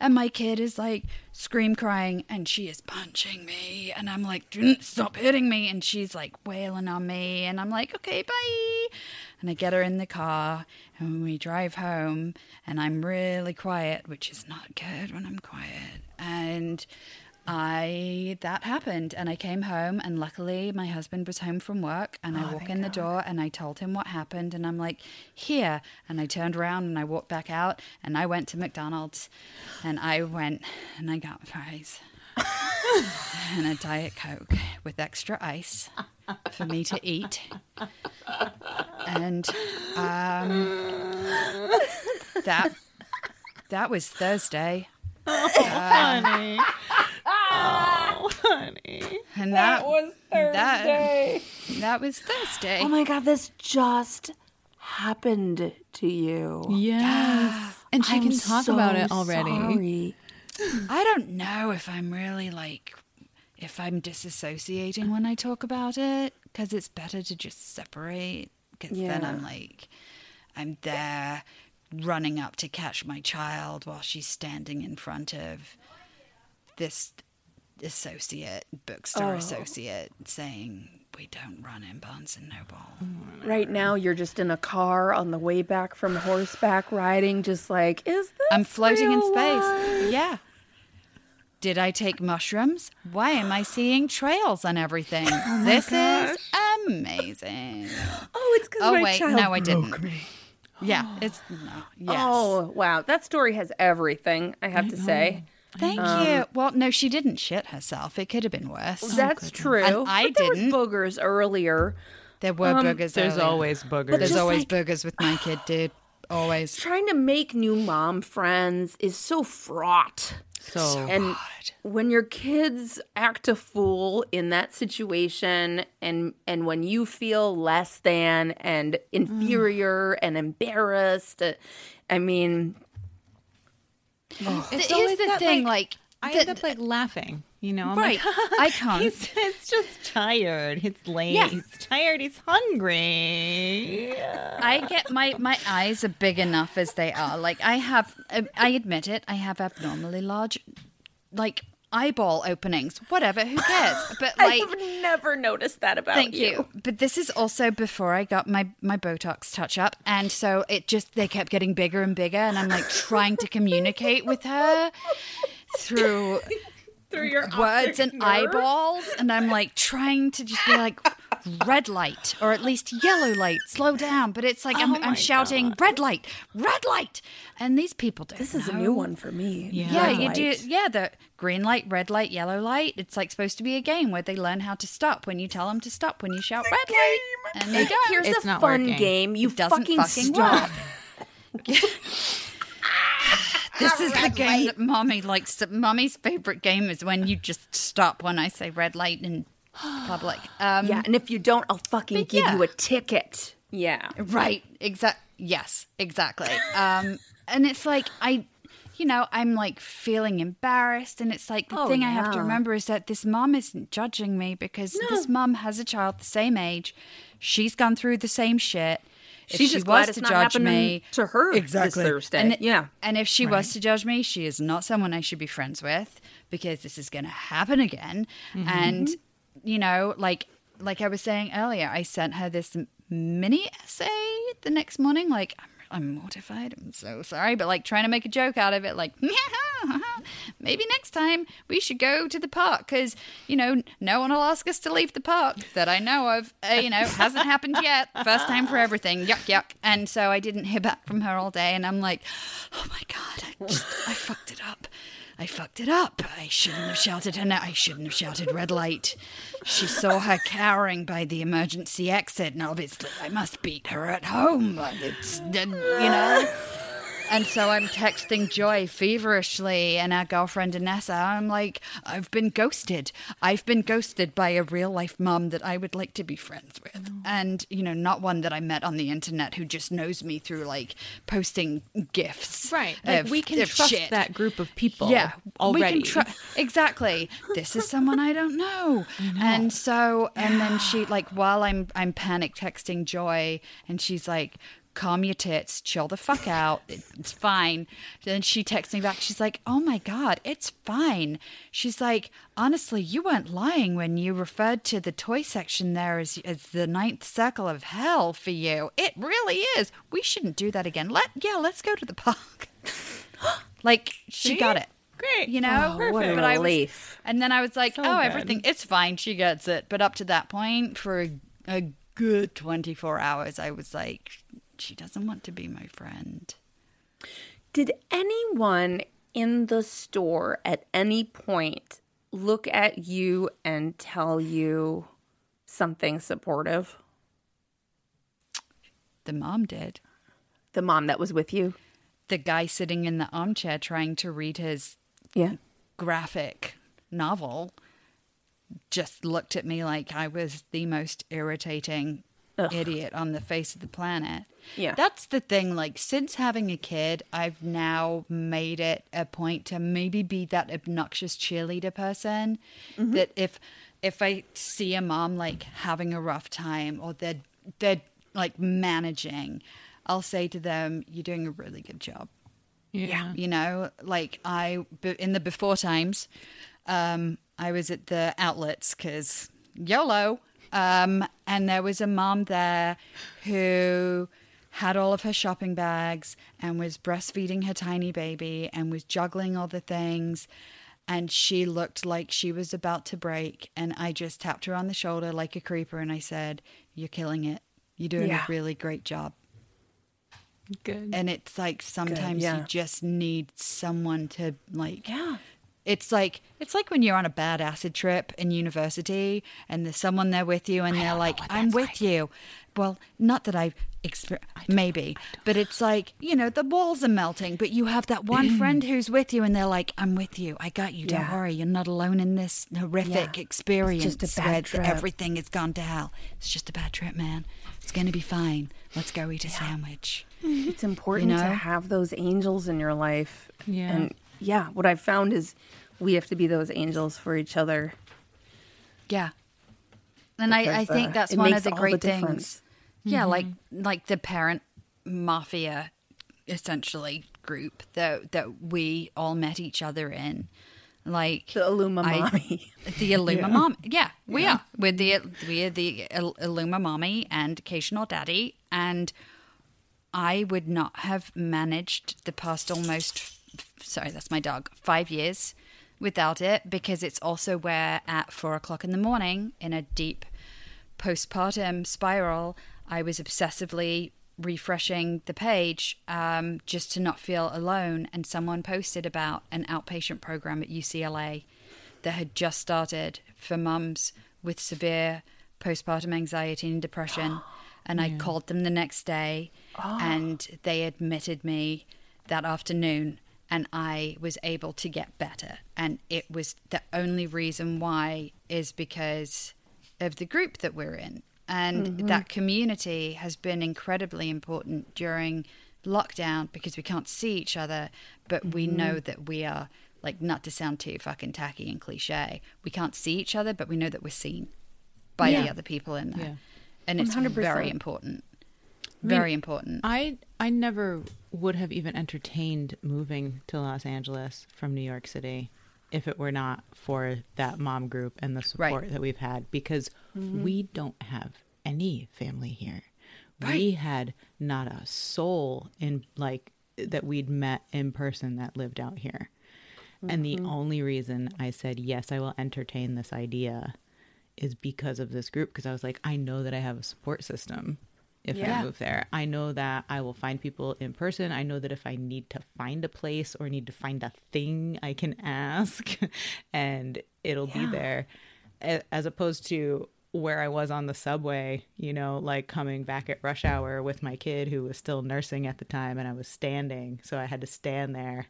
And my kid is like scream crying, and she is punching me, and I'm like, "Mm, stop hitting me, and she's like wailing on me, and I'm like, okay, bye. And I get her in the car, and we drive home, and I'm really quiet, which is not good when I'm quiet, and. I that happened and I came home and luckily my husband was home from work and I walk in the door and I told him what happened and I'm like here and I turned around and I walked back out and I went to McDonald's and I went and I got fries *laughs* and a diet coke with extra ice for me to eat. And um that that was Thursday *laughs* honey. Oh, *laughs* honey. and that, was Thursday. That was Thursday. Oh my god, this just happened to you. Yes. Ah, and she I'm can talk about it already. sorry. I don't know if I'm really like if I'm disassociating when I talk about it because it's better to just separate because then I'm like I'm there running up to catch my child while she's standing in front of this associate bookstore oh. associate saying we don't run in Barnes and Noble. Right now, you're just in a car on the way back from horseback riding, just like, is this? I'm floating in space. life? Yeah. Did I take mushrooms? Why am I seeing trails on everything? *gasps* Oh this is amazing. *gasps* Oh, it's because Oh my wait, child no, I didn't. broke me. Yeah, it's *gasps* no. Yes. Oh, wow. That story has everything, I have to say. Thank Um, you. Well, no, she didn't shit herself. It could have been worse. That's true. And I but there was didn't. boogers earlier. There were boogers. There's earlier. always boogers. There's always like- boogers with my kid, *sighs* dude. Always. Trying to make new mom friends is so fraught. so and when your kids act a fool in that situation and and when you feel less than and inferior and embarrassed uh, i mean it's Here's always the that, thing, like, like, I end the- up like laughing. You know, I'm Right. like, *laughs* I can't. He's, it's just tired. He's late. Yeah. He's tired. He's hungry. I get my my eyes are big enough as they are. Like I have, I admit it. I have abnormally large, like eyeball openings. Whatever. Who cares? *laughs* But like. i've never noticed that about Thank you. But this is also before I got my my Botox touch up, and so it just they kept getting bigger and bigger, and I'm like trying to communicate with her through *laughs* through your words and nerve. eyeballs, and I'm like trying to just be like red light or at least yellow light, slow down. But it's like I'm, oh I'm shouting red light, red light, and these people don't. this is a new one for me Yeah. Yeah, Red you do. Yeah, the green light, red light, yellow light. It's like supposed to be a game where they learn how to stop when you tell them to stop. When you shout red light, and they *laughs* don't. here's It's a not fun working. game you fucking, fucking stop. *laughs* This is the game that mommy likes. To, mommy's favorite game is when you just stop when I say red light in public. *sighs* Um, yeah and if you don't i'll fucking give yeah. you a ticket yeah Right. Exact. Yes. Exactly. Um, and it's like I, you know, I'm like feeling embarrassed, and it's like the Oh, thing I have to remember is that this mom isn't judging me because this mom has a child the same age. She's gone through the same shit. If She's she just glad was it's to not judge me to her this exactly Thursday. And, Yeah. and if she was to judge me, she is not someone I should be friends with because this is going to happen again. Mm-hmm. And you know, like like I was saying earlier, I sent her this mini essay the next morning. Like I'm, I'm mortified. I'm so sorry, but like trying to make a joke out of it. Like *laughs* maybe next time we should go to the park because you know no one will ask us to leave the park that I know of. Uh, you know, hasn't happened yet. First time for everything. Yuck yuck. And so I didn't hear back from her all day, and I'm like, oh my god, I just I fucked it up. I fucked it up. I shouldn't have shouted her. I shouldn't have shouted red light. She saw her cowering by the emergency exit, and obviously I must beat her at home. It's, you know. And so I'm texting Joy feverishly and our girlfriend Anessa. I'm like, I've been ghosted. I've been ghosted by a real life mom that I would like to be friends with. Oh. And, you know, not one that I met on the internet who just knows me through like posting gifts. Right. Like, of- we can trust shit. that group of people Yeah, already. We can tr- exactly. This is someone I don't know. *laughs* And so, and then she like while I'm I'm panic texting Joy, and she's like. Calm your tits, chill the fuck out. It's fine. Then she texts me back. She's like, "Oh my god, it's fine." She's like, "Honestly, you weren't lying when you referred to the toy section there as as the ninth circle of hell for you. It really is. We shouldn't do that again. Let yeah, let's go to the park." *gasps* like she got it. Great. You know, Oh, what a but I was, relief. and then I was like, So "Oh, good. everything, it's fine. She gets it." But up to that point, for a, a good twenty-four hours, I was like, "She doesn't want to be my friend." Did anyone in the store at any point look at you and tell you something supportive? The mom did. The mom that was with you? The guy sitting in the armchair trying to read his Yeah. graphic novel just looked at me like I was the most irritating idiot on the face of the planet. Yeah. That's the thing. Like, since having a kid, I've now made it a point to maybe be that obnoxious cheerleader person that if if I see a mom like having a rough time or they're they're like managing, I'll say to them, "You're doing a really good job." Yeah. you know like I in the before times um i was at the outlets because yolo um and there was a mom there who had all of her shopping bags and was breastfeeding her tiny baby and was juggling all the things and she looked like she was about to break and i just tapped her on the shoulder like a creeper and i said you're killing it you're doing Yeah. a really great job Good. and it's like sometimes yeah. you just need someone to like Yeah. It's like it's like when you're on a bad acid trip in university and there's someone there with you and they're like i'm with you. Well not that i've exper- maybe but it's like you know the walls are melting but you have that one *clears throat* friend who's with you and they're like i'm with you. I got you. Don't Yeah. worry. You're not alone in this horrific Yeah. experience It's just a bad where trip. everything has gone to hell. It's just a bad trip man. It's gonna be fine. Let's go eat a sandwich. *laughs* It's important You to have those angels in your life. Yeah. And yeah, what I've found is we have to be those angels for each other. Yeah. And I, I think uh, that's one of the all the great difference. things. Yeah, like like the parent mafia essentially group that that we all met each other in. Like The Illuma I- mommy. *laughs* The Illuma mom. Yeah, we are. We're the we're the Illuma mommy and occasional daddy and I would not have managed the past almost, sorry, that's my dog, five years without it because it's also where at four o'clock in the morning, in a deep postpartum spiral, I was obsessively refreshing the page um, just to not feel alone. And someone posted about an outpatient program at UCLA that had just started for mums with severe postpartum anxiety and depression. *gasps* And I called them the next day *gasps* and they admitted me that afternoon and I was able to get better. And it was the only reason why is because of the group that we're in. And that community has been incredibly important during lockdown because we can't see each other, but we know that we are, like, not to sound too fucking tacky and cliche, we can't see each other, but we know that we're seen by the other people in there. Yeah. And it's 100%. very important. Very important. I I never would have even entertained moving to Los Angeles from New York City if it were not for that mom group and the support Right. that we've had because mm-hmm. we don't have any family here. We had not a soul in like that we'd met in person that lived out here. And the mm-hmm. only reason I said yes, I will entertain this idea is because of this group because I was like I know that I have a support system if Yeah. I move there. I know that I will find people in person. I know that if I need to find a place or need to find a thing, I can *laughs* ask and it'll be there. As opposed to where I was on the subway, you know, like coming back at rush hour with my kid who was still nursing at the time and I was standing. So I had to stand there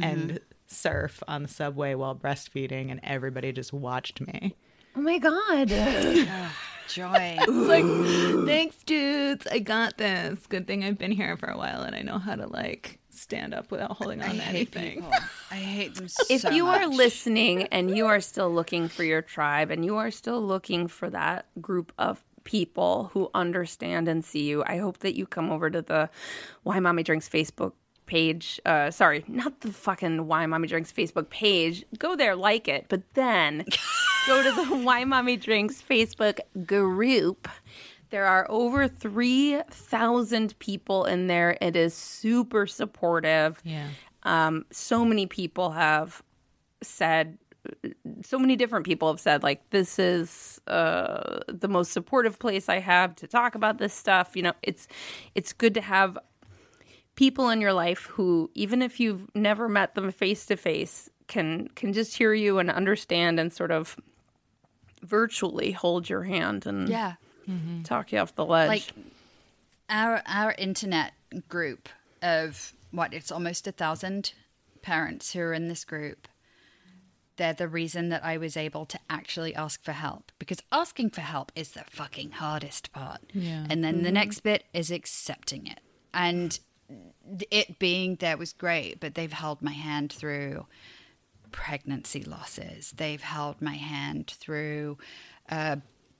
and mm-hmm. surf on the subway while breastfeeding and everybody just watched me. Oh my god. *laughs* *laughs* Joy. It's like, thanks, dudes. I got this. Good thing I've been here for a while and I know how to like stand up without holding on I to hate anything. people. I hate them *laughs* so if you are listening and you are still looking for your tribe and you are still looking for that group of people who understand and see you, I hope that you come over to the Why Mommy Drinks Facebook page. Uh, sorry, not the fucking Why Mommy Drinks Facebook page. Go there, like it, but then *laughs* go to the *laughs* Why Mommy Drinks Facebook group. There are over 3,000 people in there. It is super supportive Yeah. um, so many people have said so many different people have said like this is uh, the most supportive place i have to talk about this stuff you know it's it's good to have people in your life who even if you've never met them face to face can can just hear you and understand and sort of virtually hold your hand and yeah, mm-hmm. talk you off the ledge like our our internet group of what it's almost a thousand parents who are in this group. They're the reason that I was able to actually ask for help because asking for help is the fucking hardest part. Yeah. And then the mm-hmm. next bit is accepting it. And it being there was great, but they've held my hand through pregnancy losses. They've held my hand through uh,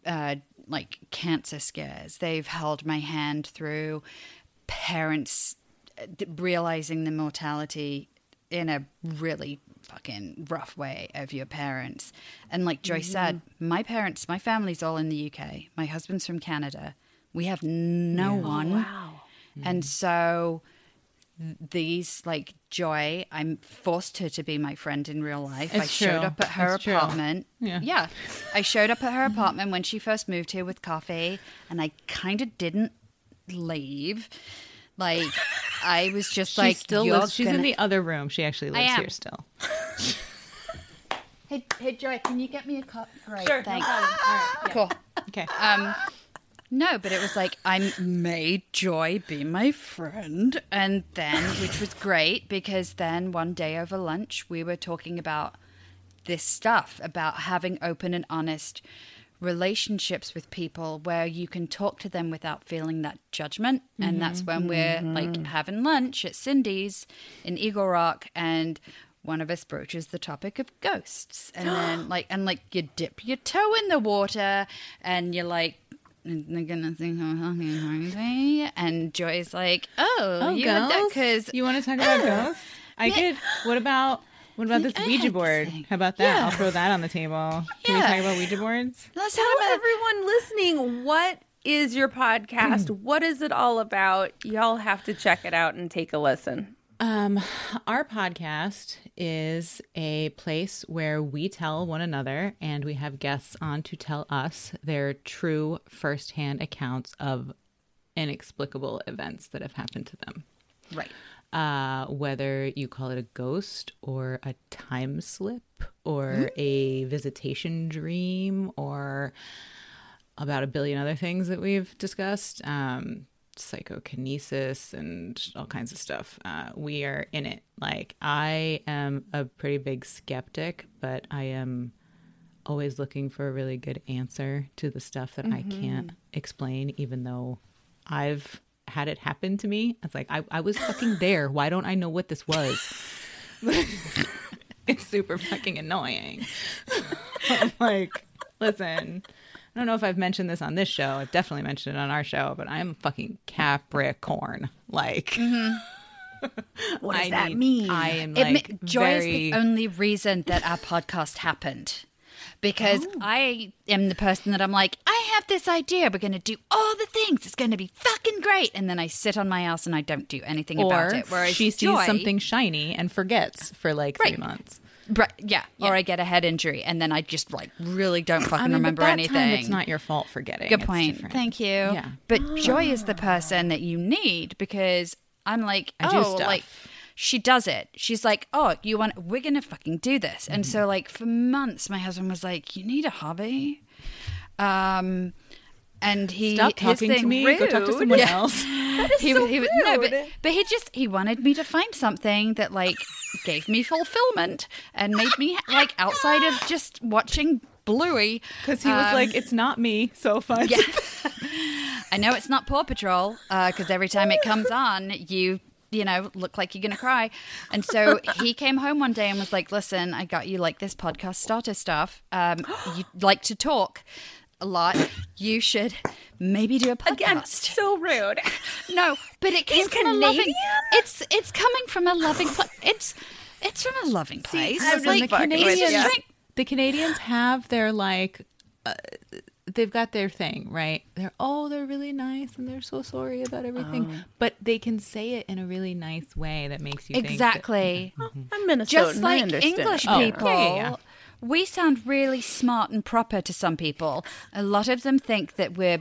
uh, like cancer scares. They've held my hand through parents realizing the mortality in a really fucking rough way of your parents. And like Joyce said, my parents, my family's all in the UK. My husband's from Canada. We have no one. wow And so th- these like Joy, I'm forced her to be my friend in real life. it's I It's showed true. up at her It's true. apartment. Yeah. Yeah. I showed up at her apartment when she first moved here with coffee and I kind of didn't leave. Like I was *laughs* just She like still lives, she's in gonna- the other room. She actually lives am. here still. Hey, hey Joy, can you get me a cup? Right, Sure, no thanks. problem. Cool. Okay. Um, no, but it was like I made Joy be my friend, and then which was great because then one day over lunch we were talking about this stuff about having open and honest relationships with people where you can talk to them without feeling that judgment. And that's when mm-hmm. we're like mm-hmm. having lunch at Cindy's in Eagle Rock and one of us broaches the topic of ghosts. And then *gasps* like and like you dip your toe in the water and you're like they're gonna think I'm fucking crazy and Joy's like oh, Oh, you had that because you want to talk about oh, ghosts? I could. What about what about this I Ouija board? How about that? Yeah. I'll throw that on the table. Can we talk about Ouija boards? let's Tell talk about everyone listening what is your podcast? *clears throat* what is it all about? Y'all have to check it out and take a listen. Um, our podcast is a place where we tell one another and we have guests on to tell us their true firsthand accounts of inexplicable events that have happened to them. right uh, whether you call it a ghost or a time slip or a visitation dream or about a billion other things that we've discussed, um, psychokinesis and all kinds of stuff. Uh, we are in it. Like, I am a pretty big skeptic, but I am always looking for a really good answer to the stuff that I can't explain, even though I've had it happen to me. It's like I, I was fucking there. Why don't I know what this was? *laughs* it's super fucking annoying. *laughs* I'm like, listen, I don't know if I've mentioned this on this show. I've definitely mentioned it on our show, but I'm fucking Capricorn. Like, *laughs* What I does that need- mean? I am It like ma- Joy is the only reason that our podcast happened. Because Oh. I am the person that I'm like, I have this idea. We're going to do all the things. It's going to be fucking great. And then I sit on my ass and I don't do anything about it. Whereas she sees Joy, something shiny and forgets for like Right. three months. Right, yeah. Or I get a head injury and then I just like really don't fucking I mean, remember anything. Time, it's not your fault forgetting. Good point. Thank you. Yeah. But Joy is the person that you need because I'm like, oh, like she does it. She's like, oh, you want? We're gonna fucking do this. And Mm-hmm. so, like for months, my husband was like, you need a hobby. Um, and he Stop talking to thing- me. Go talk to someone Yeah. else. *laughs* he, he was no, but, but he just he wanted me to find something that like gave me fulfillment and made me like outside of just watching Bluey. Because he was Um, like, it's not me. So fine. Yeah. *laughs* *laughs* I know it's not Paw Patrol because every time it comes on, you you know look like you're gonna cry. And so he came home one day and was like, "Listen, I got you like this podcast starter stuff. Um, you like to talk a lot. You should maybe do a podcast." Again, so rude. No, but it came He's from a loving. It's it's coming from a loving place. It's it's from a loving place. I'm Listen, the fucking with Canadians, the Canadians have their like, uh, they've got their thing, right? They're oh, they're really nice and they're so sorry about everything, Oh. but they can say it in a really nice way that makes you think that- exactly. I'm Minnesotan. Just like understand. English Oh, people. yeah, yeah, yeah. We sound really smart and proper to some people. A lot of them think that we're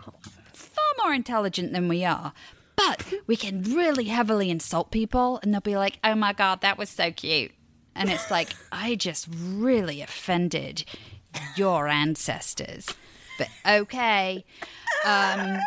far more intelligent than we are. But we can really heavily insult people, and they'll be like, oh my God, that was so cute. And it's like, *laughs* I just really offended your ancestors. But okay. Um,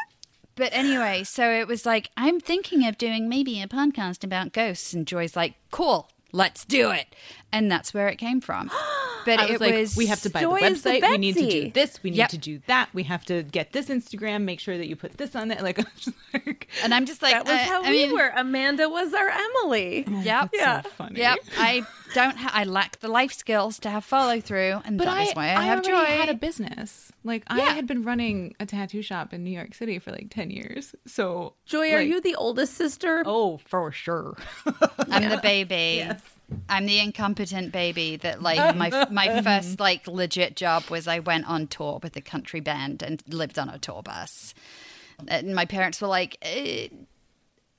but anyway, so it was like, I'm thinking of doing maybe a podcast about ghosts. And Joy's like, cool, let's do it. And that's where it came from. *gasps* But I was it like, was. we have to buy the is the website. we need to do this. We need Yep. to do that. We have to get this Instagram. Make sure that you put this on there. *laughs* Like, I like And I'm just like, that was uh, how I we mean, were. Amanda was our Emily. Yep. Yeah. so funny. Yep. I don't. Ha- I lack the life skills to have follow through, and But that I, is why I, have joy. had a business. Like I had been running a tattoo shop in New York City for like ten years. So Joy, are you the oldest sister? Oh, for sure. *laughs* I'm the baby. I'm the incompetent baby that like *laughs* my my first like legit job was I went on tour with a country band and lived on a tour bus. And my parents were like, eh,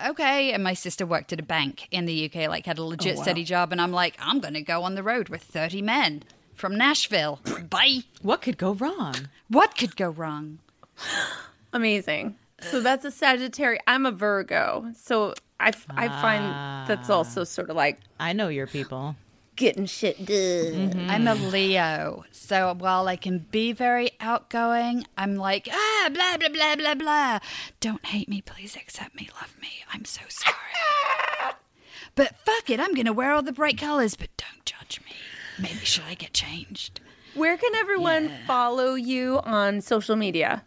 okay. And my sister worked at a bank in the UK, like had a legit steady job. And I'm like, I'm going to go on the road with 30 men from Nashville. Bye. what could go wrong? What could go wrong? *gasps* Amazing. So that's a Sagittarius. I'm a Virgo. So I, f- I find that's also sort of like I know your people. getting shit done. I'm a Leo. So while I can be very outgoing, I'm like, ah, blah, blah, blah, blah, blah. Don't hate me. Please accept me. Love me. I'm so sorry. *laughs* but fuck it. I'm going to wear all the bright colors, but don't judge me. Maybe should I get changed? Where can everyone follow you on social media?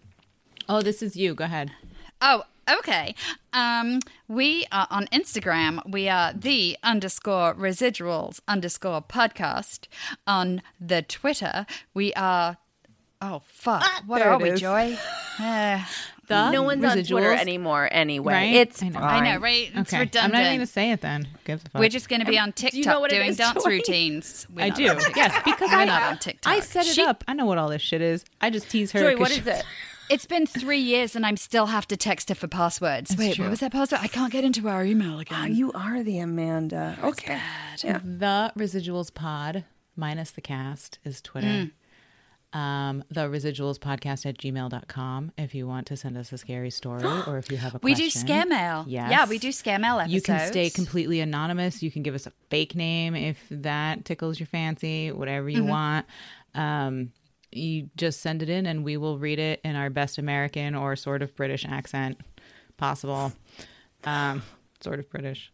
Oh, this is you. Go ahead. Oh, okay. Um, we are on Instagram. We are the underscore residuals underscore podcast. On the Twitter, we are. Oh fuck! what are we, is. Joy? *laughs* Uh, The No one's on Twitter anymore anyway. Right? It's I know. fine. I know, right? It's Okay, redundant. I'm not even going to say it then. Who gives fuck? We're just going to be um, on TikTok you know what doing is, dance Joy? routines. We're I do. Yes, because I'm not on TikTok. I set it She- up. I know what all this shit is. I just tease her. Joy, 'cause what she- is it? *laughs* It's been three years and I'm still have to text her for passwords. Wait, true. what was that password? I can't get into our email ah, again. Oh, you are the Amanda. Okay. Yeah. The Residuals Pod minus the cast is Twitter. Mm. Um, the Residuals Podcast at gmail.com if you want to send us a scary story *gasps* or if you have a we do question. scare mail. Yes. Yeah, we do scare mail episodes. You can stay completely anonymous. You can give us a fake name if that tickles your fancy, whatever Mm-hmm. you want. Um, you just send it in and we will read it in our best American or sort of British accent possible. Um, sort of British.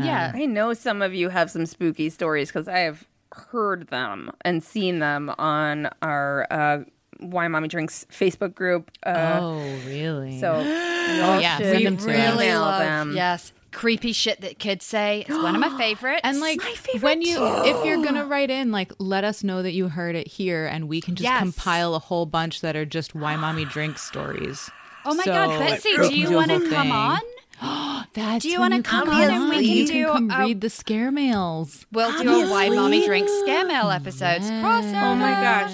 Yeah. I know some of you have some spooky stories because I have heard them and seen them on our uh, Why Mommy Drinks Facebook group. Uh, oh, really? So, *gasps* oh yeah, send them to really us. email love, them. yes, creepy shit that kids say. It's one of my *gasps* favorites. And like when you if you're gonna write in, like let us know that you heard it here and we can just Yes. compile a whole bunch that are just why mommy drinks stories. *gasps* oh my So, god, Betsy, we do you want to whole come on? *gasps* That's Do you wanna come come on and we you can can do come a- read the scare mails. We'll do a Why Mommy Drinks scare mail episodes. Crossover. Oh my gosh.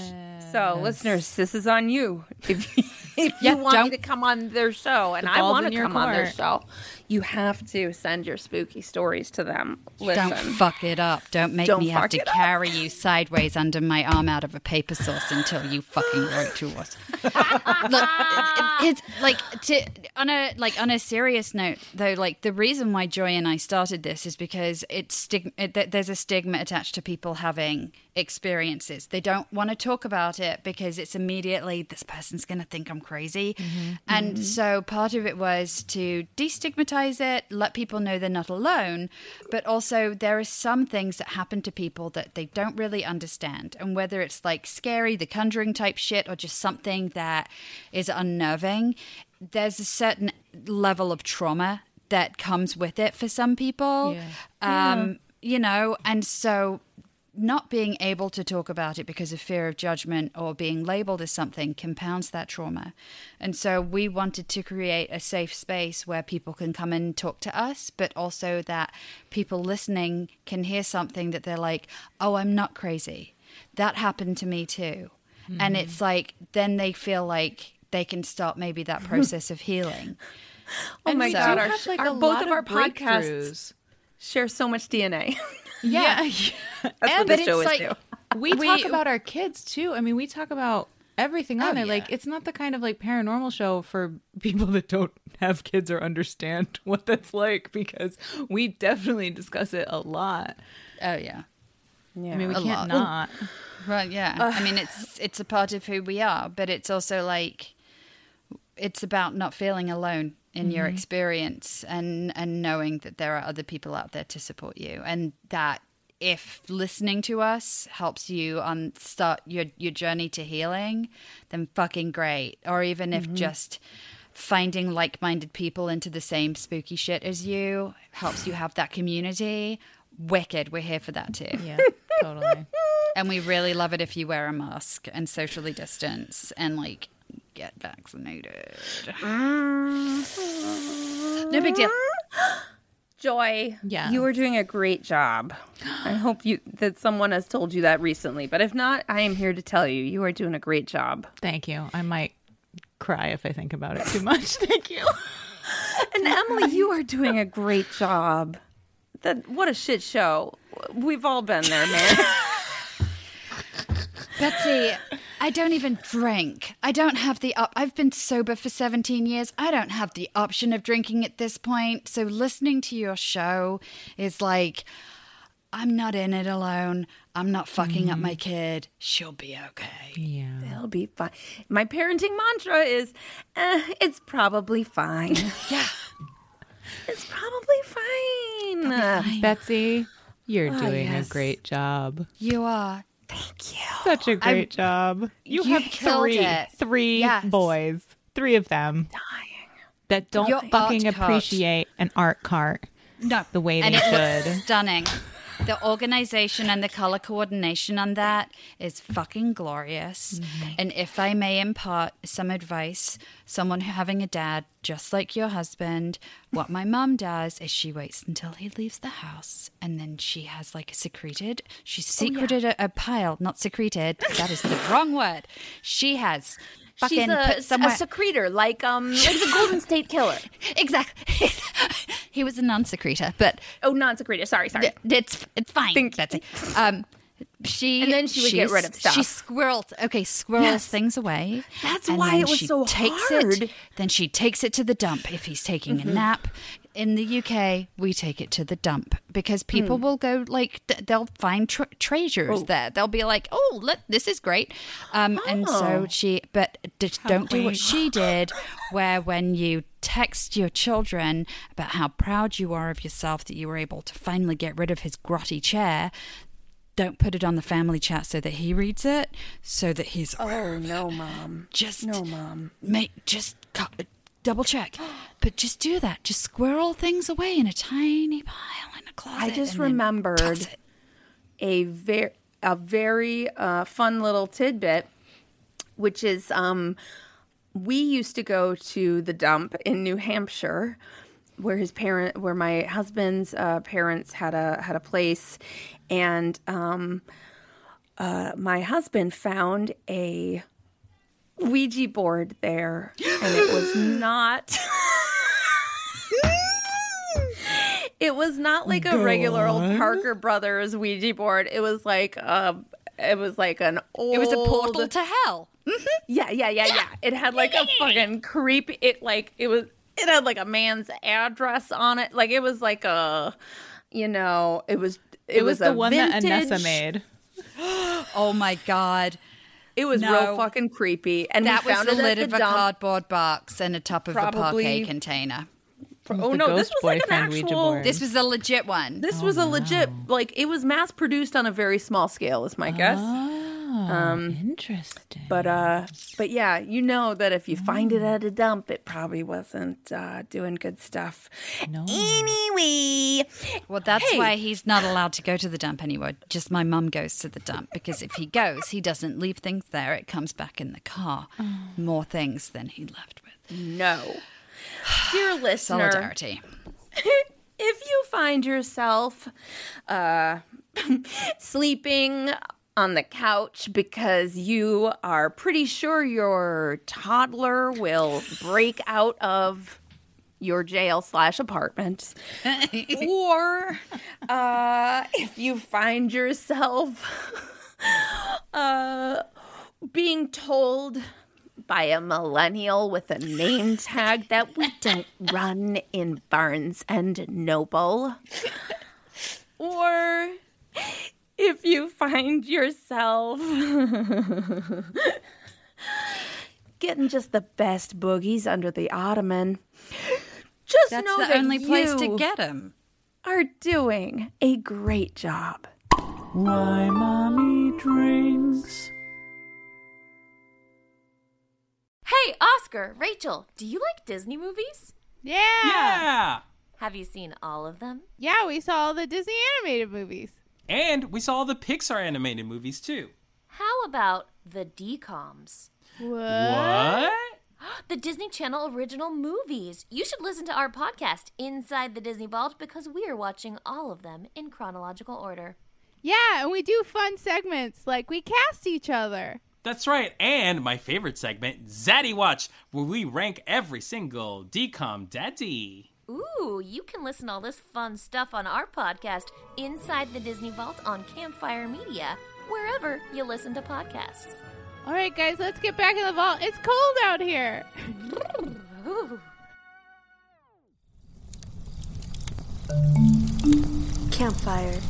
So, listeners, this is on you. If, *laughs* if Yeah, you want me to come on their show and I want to come on their show, you have to send your spooky stories to them. Listen. Don't fuck it up. Don't make Don't me have to it up. carry you sideways under my arm out of a paper source until you fucking write to us. Look, it's like to on a like on a serious note though like the reason why joy and i started this is because it's stig- it, there's a stigma attached to people having experiences they don't want to talk about it because it's immediately this person's going to think i'm crazy. And so part of it was to destigmatize it let people know they're not alone but also there are some things that happen to people that they don't really understand. And whether it's like scary the conjuring type shit or just something that is unnerving there's a certain level of trauma that comes with it for some people. Um, You know, and so not being able to talk about it because of fear of judgment or being labeled as something compounds that trauma. And so we wanted to create a safe space where people can come and talk to us, but also that people listening can hear something that they're like, oh, I'm not crazy. That happened to me too. And mm-hmm. it's like, then they feel like they can start maybe that *laughs* process of healing. Oh my we do god, our, have, like, our- both of our podcasts share so much DNA. *laughs* Yeah. *laughs* That's what but this it's show is like- too. we, *laughs* We- talk about our kids too. I mean, we talk about everything oh, on Oh, it. Like, it's not the kind of like paranormal show for people that don't have kids or understand *laughs* what that's like because we definitely discuss it a lot. Oh, yeah. Yeah. I mean, we A can't lot. not. Right, yeah. I mean, it's it's a part of who we are, but it's also like it's about not feeling alone in your mm-hmm. experience and and knowing that there are other people out there to support you, and that if listening to us helps you on start your your journey to healing, then fucking great. Or even if mm-hmm. just finding like-minded people into the same spooky shit as you helps you have that community. Wicked, we're here for that too. Yeah, totally. *laughs* And we really love it if you wear a mask and socially distance and like get vaccinated. Mm-hmm. No big deal. *gasps* Joy, Yeah. you are doing a great job. I hope you that someone has told you that recently, but if not, I am here to tell you you are doing a great job. Thank you. I might cry if I think about it too much. *laughs* Thank you. *laughs* And Emily, you are doing a great job. That what a shit show. We've all been there, man. *laughs* Betsy, I don't even drink. I don't have the op- I've been sober for 17 years. I don't have the option of drinking at this point. So listening to your show is like I'm not in it alone. I'm not fucking up my kid. She'll be okay. Yeah. It'll be fine. My parenting mantra is, eh, "It's probably fine." *laughs* Yeah. *laughs* It's probably fine. Betsy, you're doing yes. a great job. You are. Thank you. Such a great job. You, You have three, it. three Yes. boys, three of them that don't Your fucking art cart. appreciate an art cart. No. The way and they it should. stunning. The organization and the color coordination on that is fucking glorious. Mm-hmm. And if I may impart some advice, someone who having a dad just like your husband, what my mum does is she waits until he leaves the house and then she has like a secreted, she's Oh, secreted a, a pile, not secreted. That is the wrong word. She has fucking She's a, put a secretor, like um, *laughs* like the Golden State Killer. *laughs* exactly. *laughs* he was a non-secretor, but Oh, non-secretor. Sorry, sorry. Th- It's it's fine, Thank you. Betsy. Um, she And then she would get rid of stuff. She squirrels, okay, squirrels Yes. things away. That's why it was she so takes hard. It, then she takes it to the dump if he's taking a nap. In the UK, we take it to the dump because people will go like th- they'll find tr- treasures there. They'll be like, "Oh, look, this is great," um, and so she. But d- don't do what she did, where when you text your children about how proud you are of yourself that you were able to finally get rid of his grotty chair. Don't put it on the family chat so that he reads it, so that he's Oh no, mom. just No, mom. make just double check, *gasps* but just do that. Just squirrel things away in a tiny pile in a closet. I just remembered a very a very uh, fun little tidbit, which is um, we used to go to the dump in New Hampshire, where his parent, where my husband's uh, parents had a had a place, and um, uh, my husband found a Ouija board there, and it was not. *laughs* It was not like a regular old Parker Brothers Ouija board. It was like uh it was like an old It was a portal to hell. Yeah, yeah, yeah, yeah. It had like a fucking creep it like it was it had like a man's address on it. Like it was like a, you know, it was it, It, was, the a one vintage, that Anessa made. *gasps* Oh my god. It was No. real fucking creepy, and That we was found the it at lid the of a dump. cardboard box and a top of a Probably- parquet container. Oh no, this was like an actual. This was a legit one. This was a legit, like it was mass produced on a very small scale, is my guess. Oh, interesting. But uh, but yeah, you know that if you find it at a dump, it probably wasn't uh, doing good stuff. No. Anyway, Well, that's Hey. why he's not allowed to go to the dump anymore. Just my mum goes to the dump because if he goes, he doesn't leave things there. It comes back in the car. More things than he left with. no, dear *sighs* listener, Solidarity. *laughs* if you find yourself uh, *laughs* sleeping on the couch because you are pretty sure your toddler will break out of your jail slash apartment, *laughs* or uh, if you find yourself *laughs* uh, being told by a millennial with a name tag that we don't run in Barnes and Noble. *laughs* or if you find yourself *laughs* getting just the best boogies under the ottoman, just That's know the that only place to you get him. are doing a great job. Why mommy drinks. Hey, Oscar, Rachel, do you like Disney movies? Yeah. Yeah! Have you seen all of them? Yeah, we saw all the Disney animated movies. And we saw the Pixar animated movies too. How about the DComs? What? What? *gasps* The Disney Channel original movies. You should listen to our podcast, Inside the Disney Vault, because we are watching all of them in chronological order. Yeah, and we do fun segments like we cast each other. That's right. And my favorite segment, Zaddy Watch, where we rank every single DCOM daddy. Ooh, you can listen to all this fun stuff on our podcast, Inside the Disney Vault on Campfire Media, wherever you listen to podcasts. All right, guys, let's get back in the vault. It's cold out here. Campfire.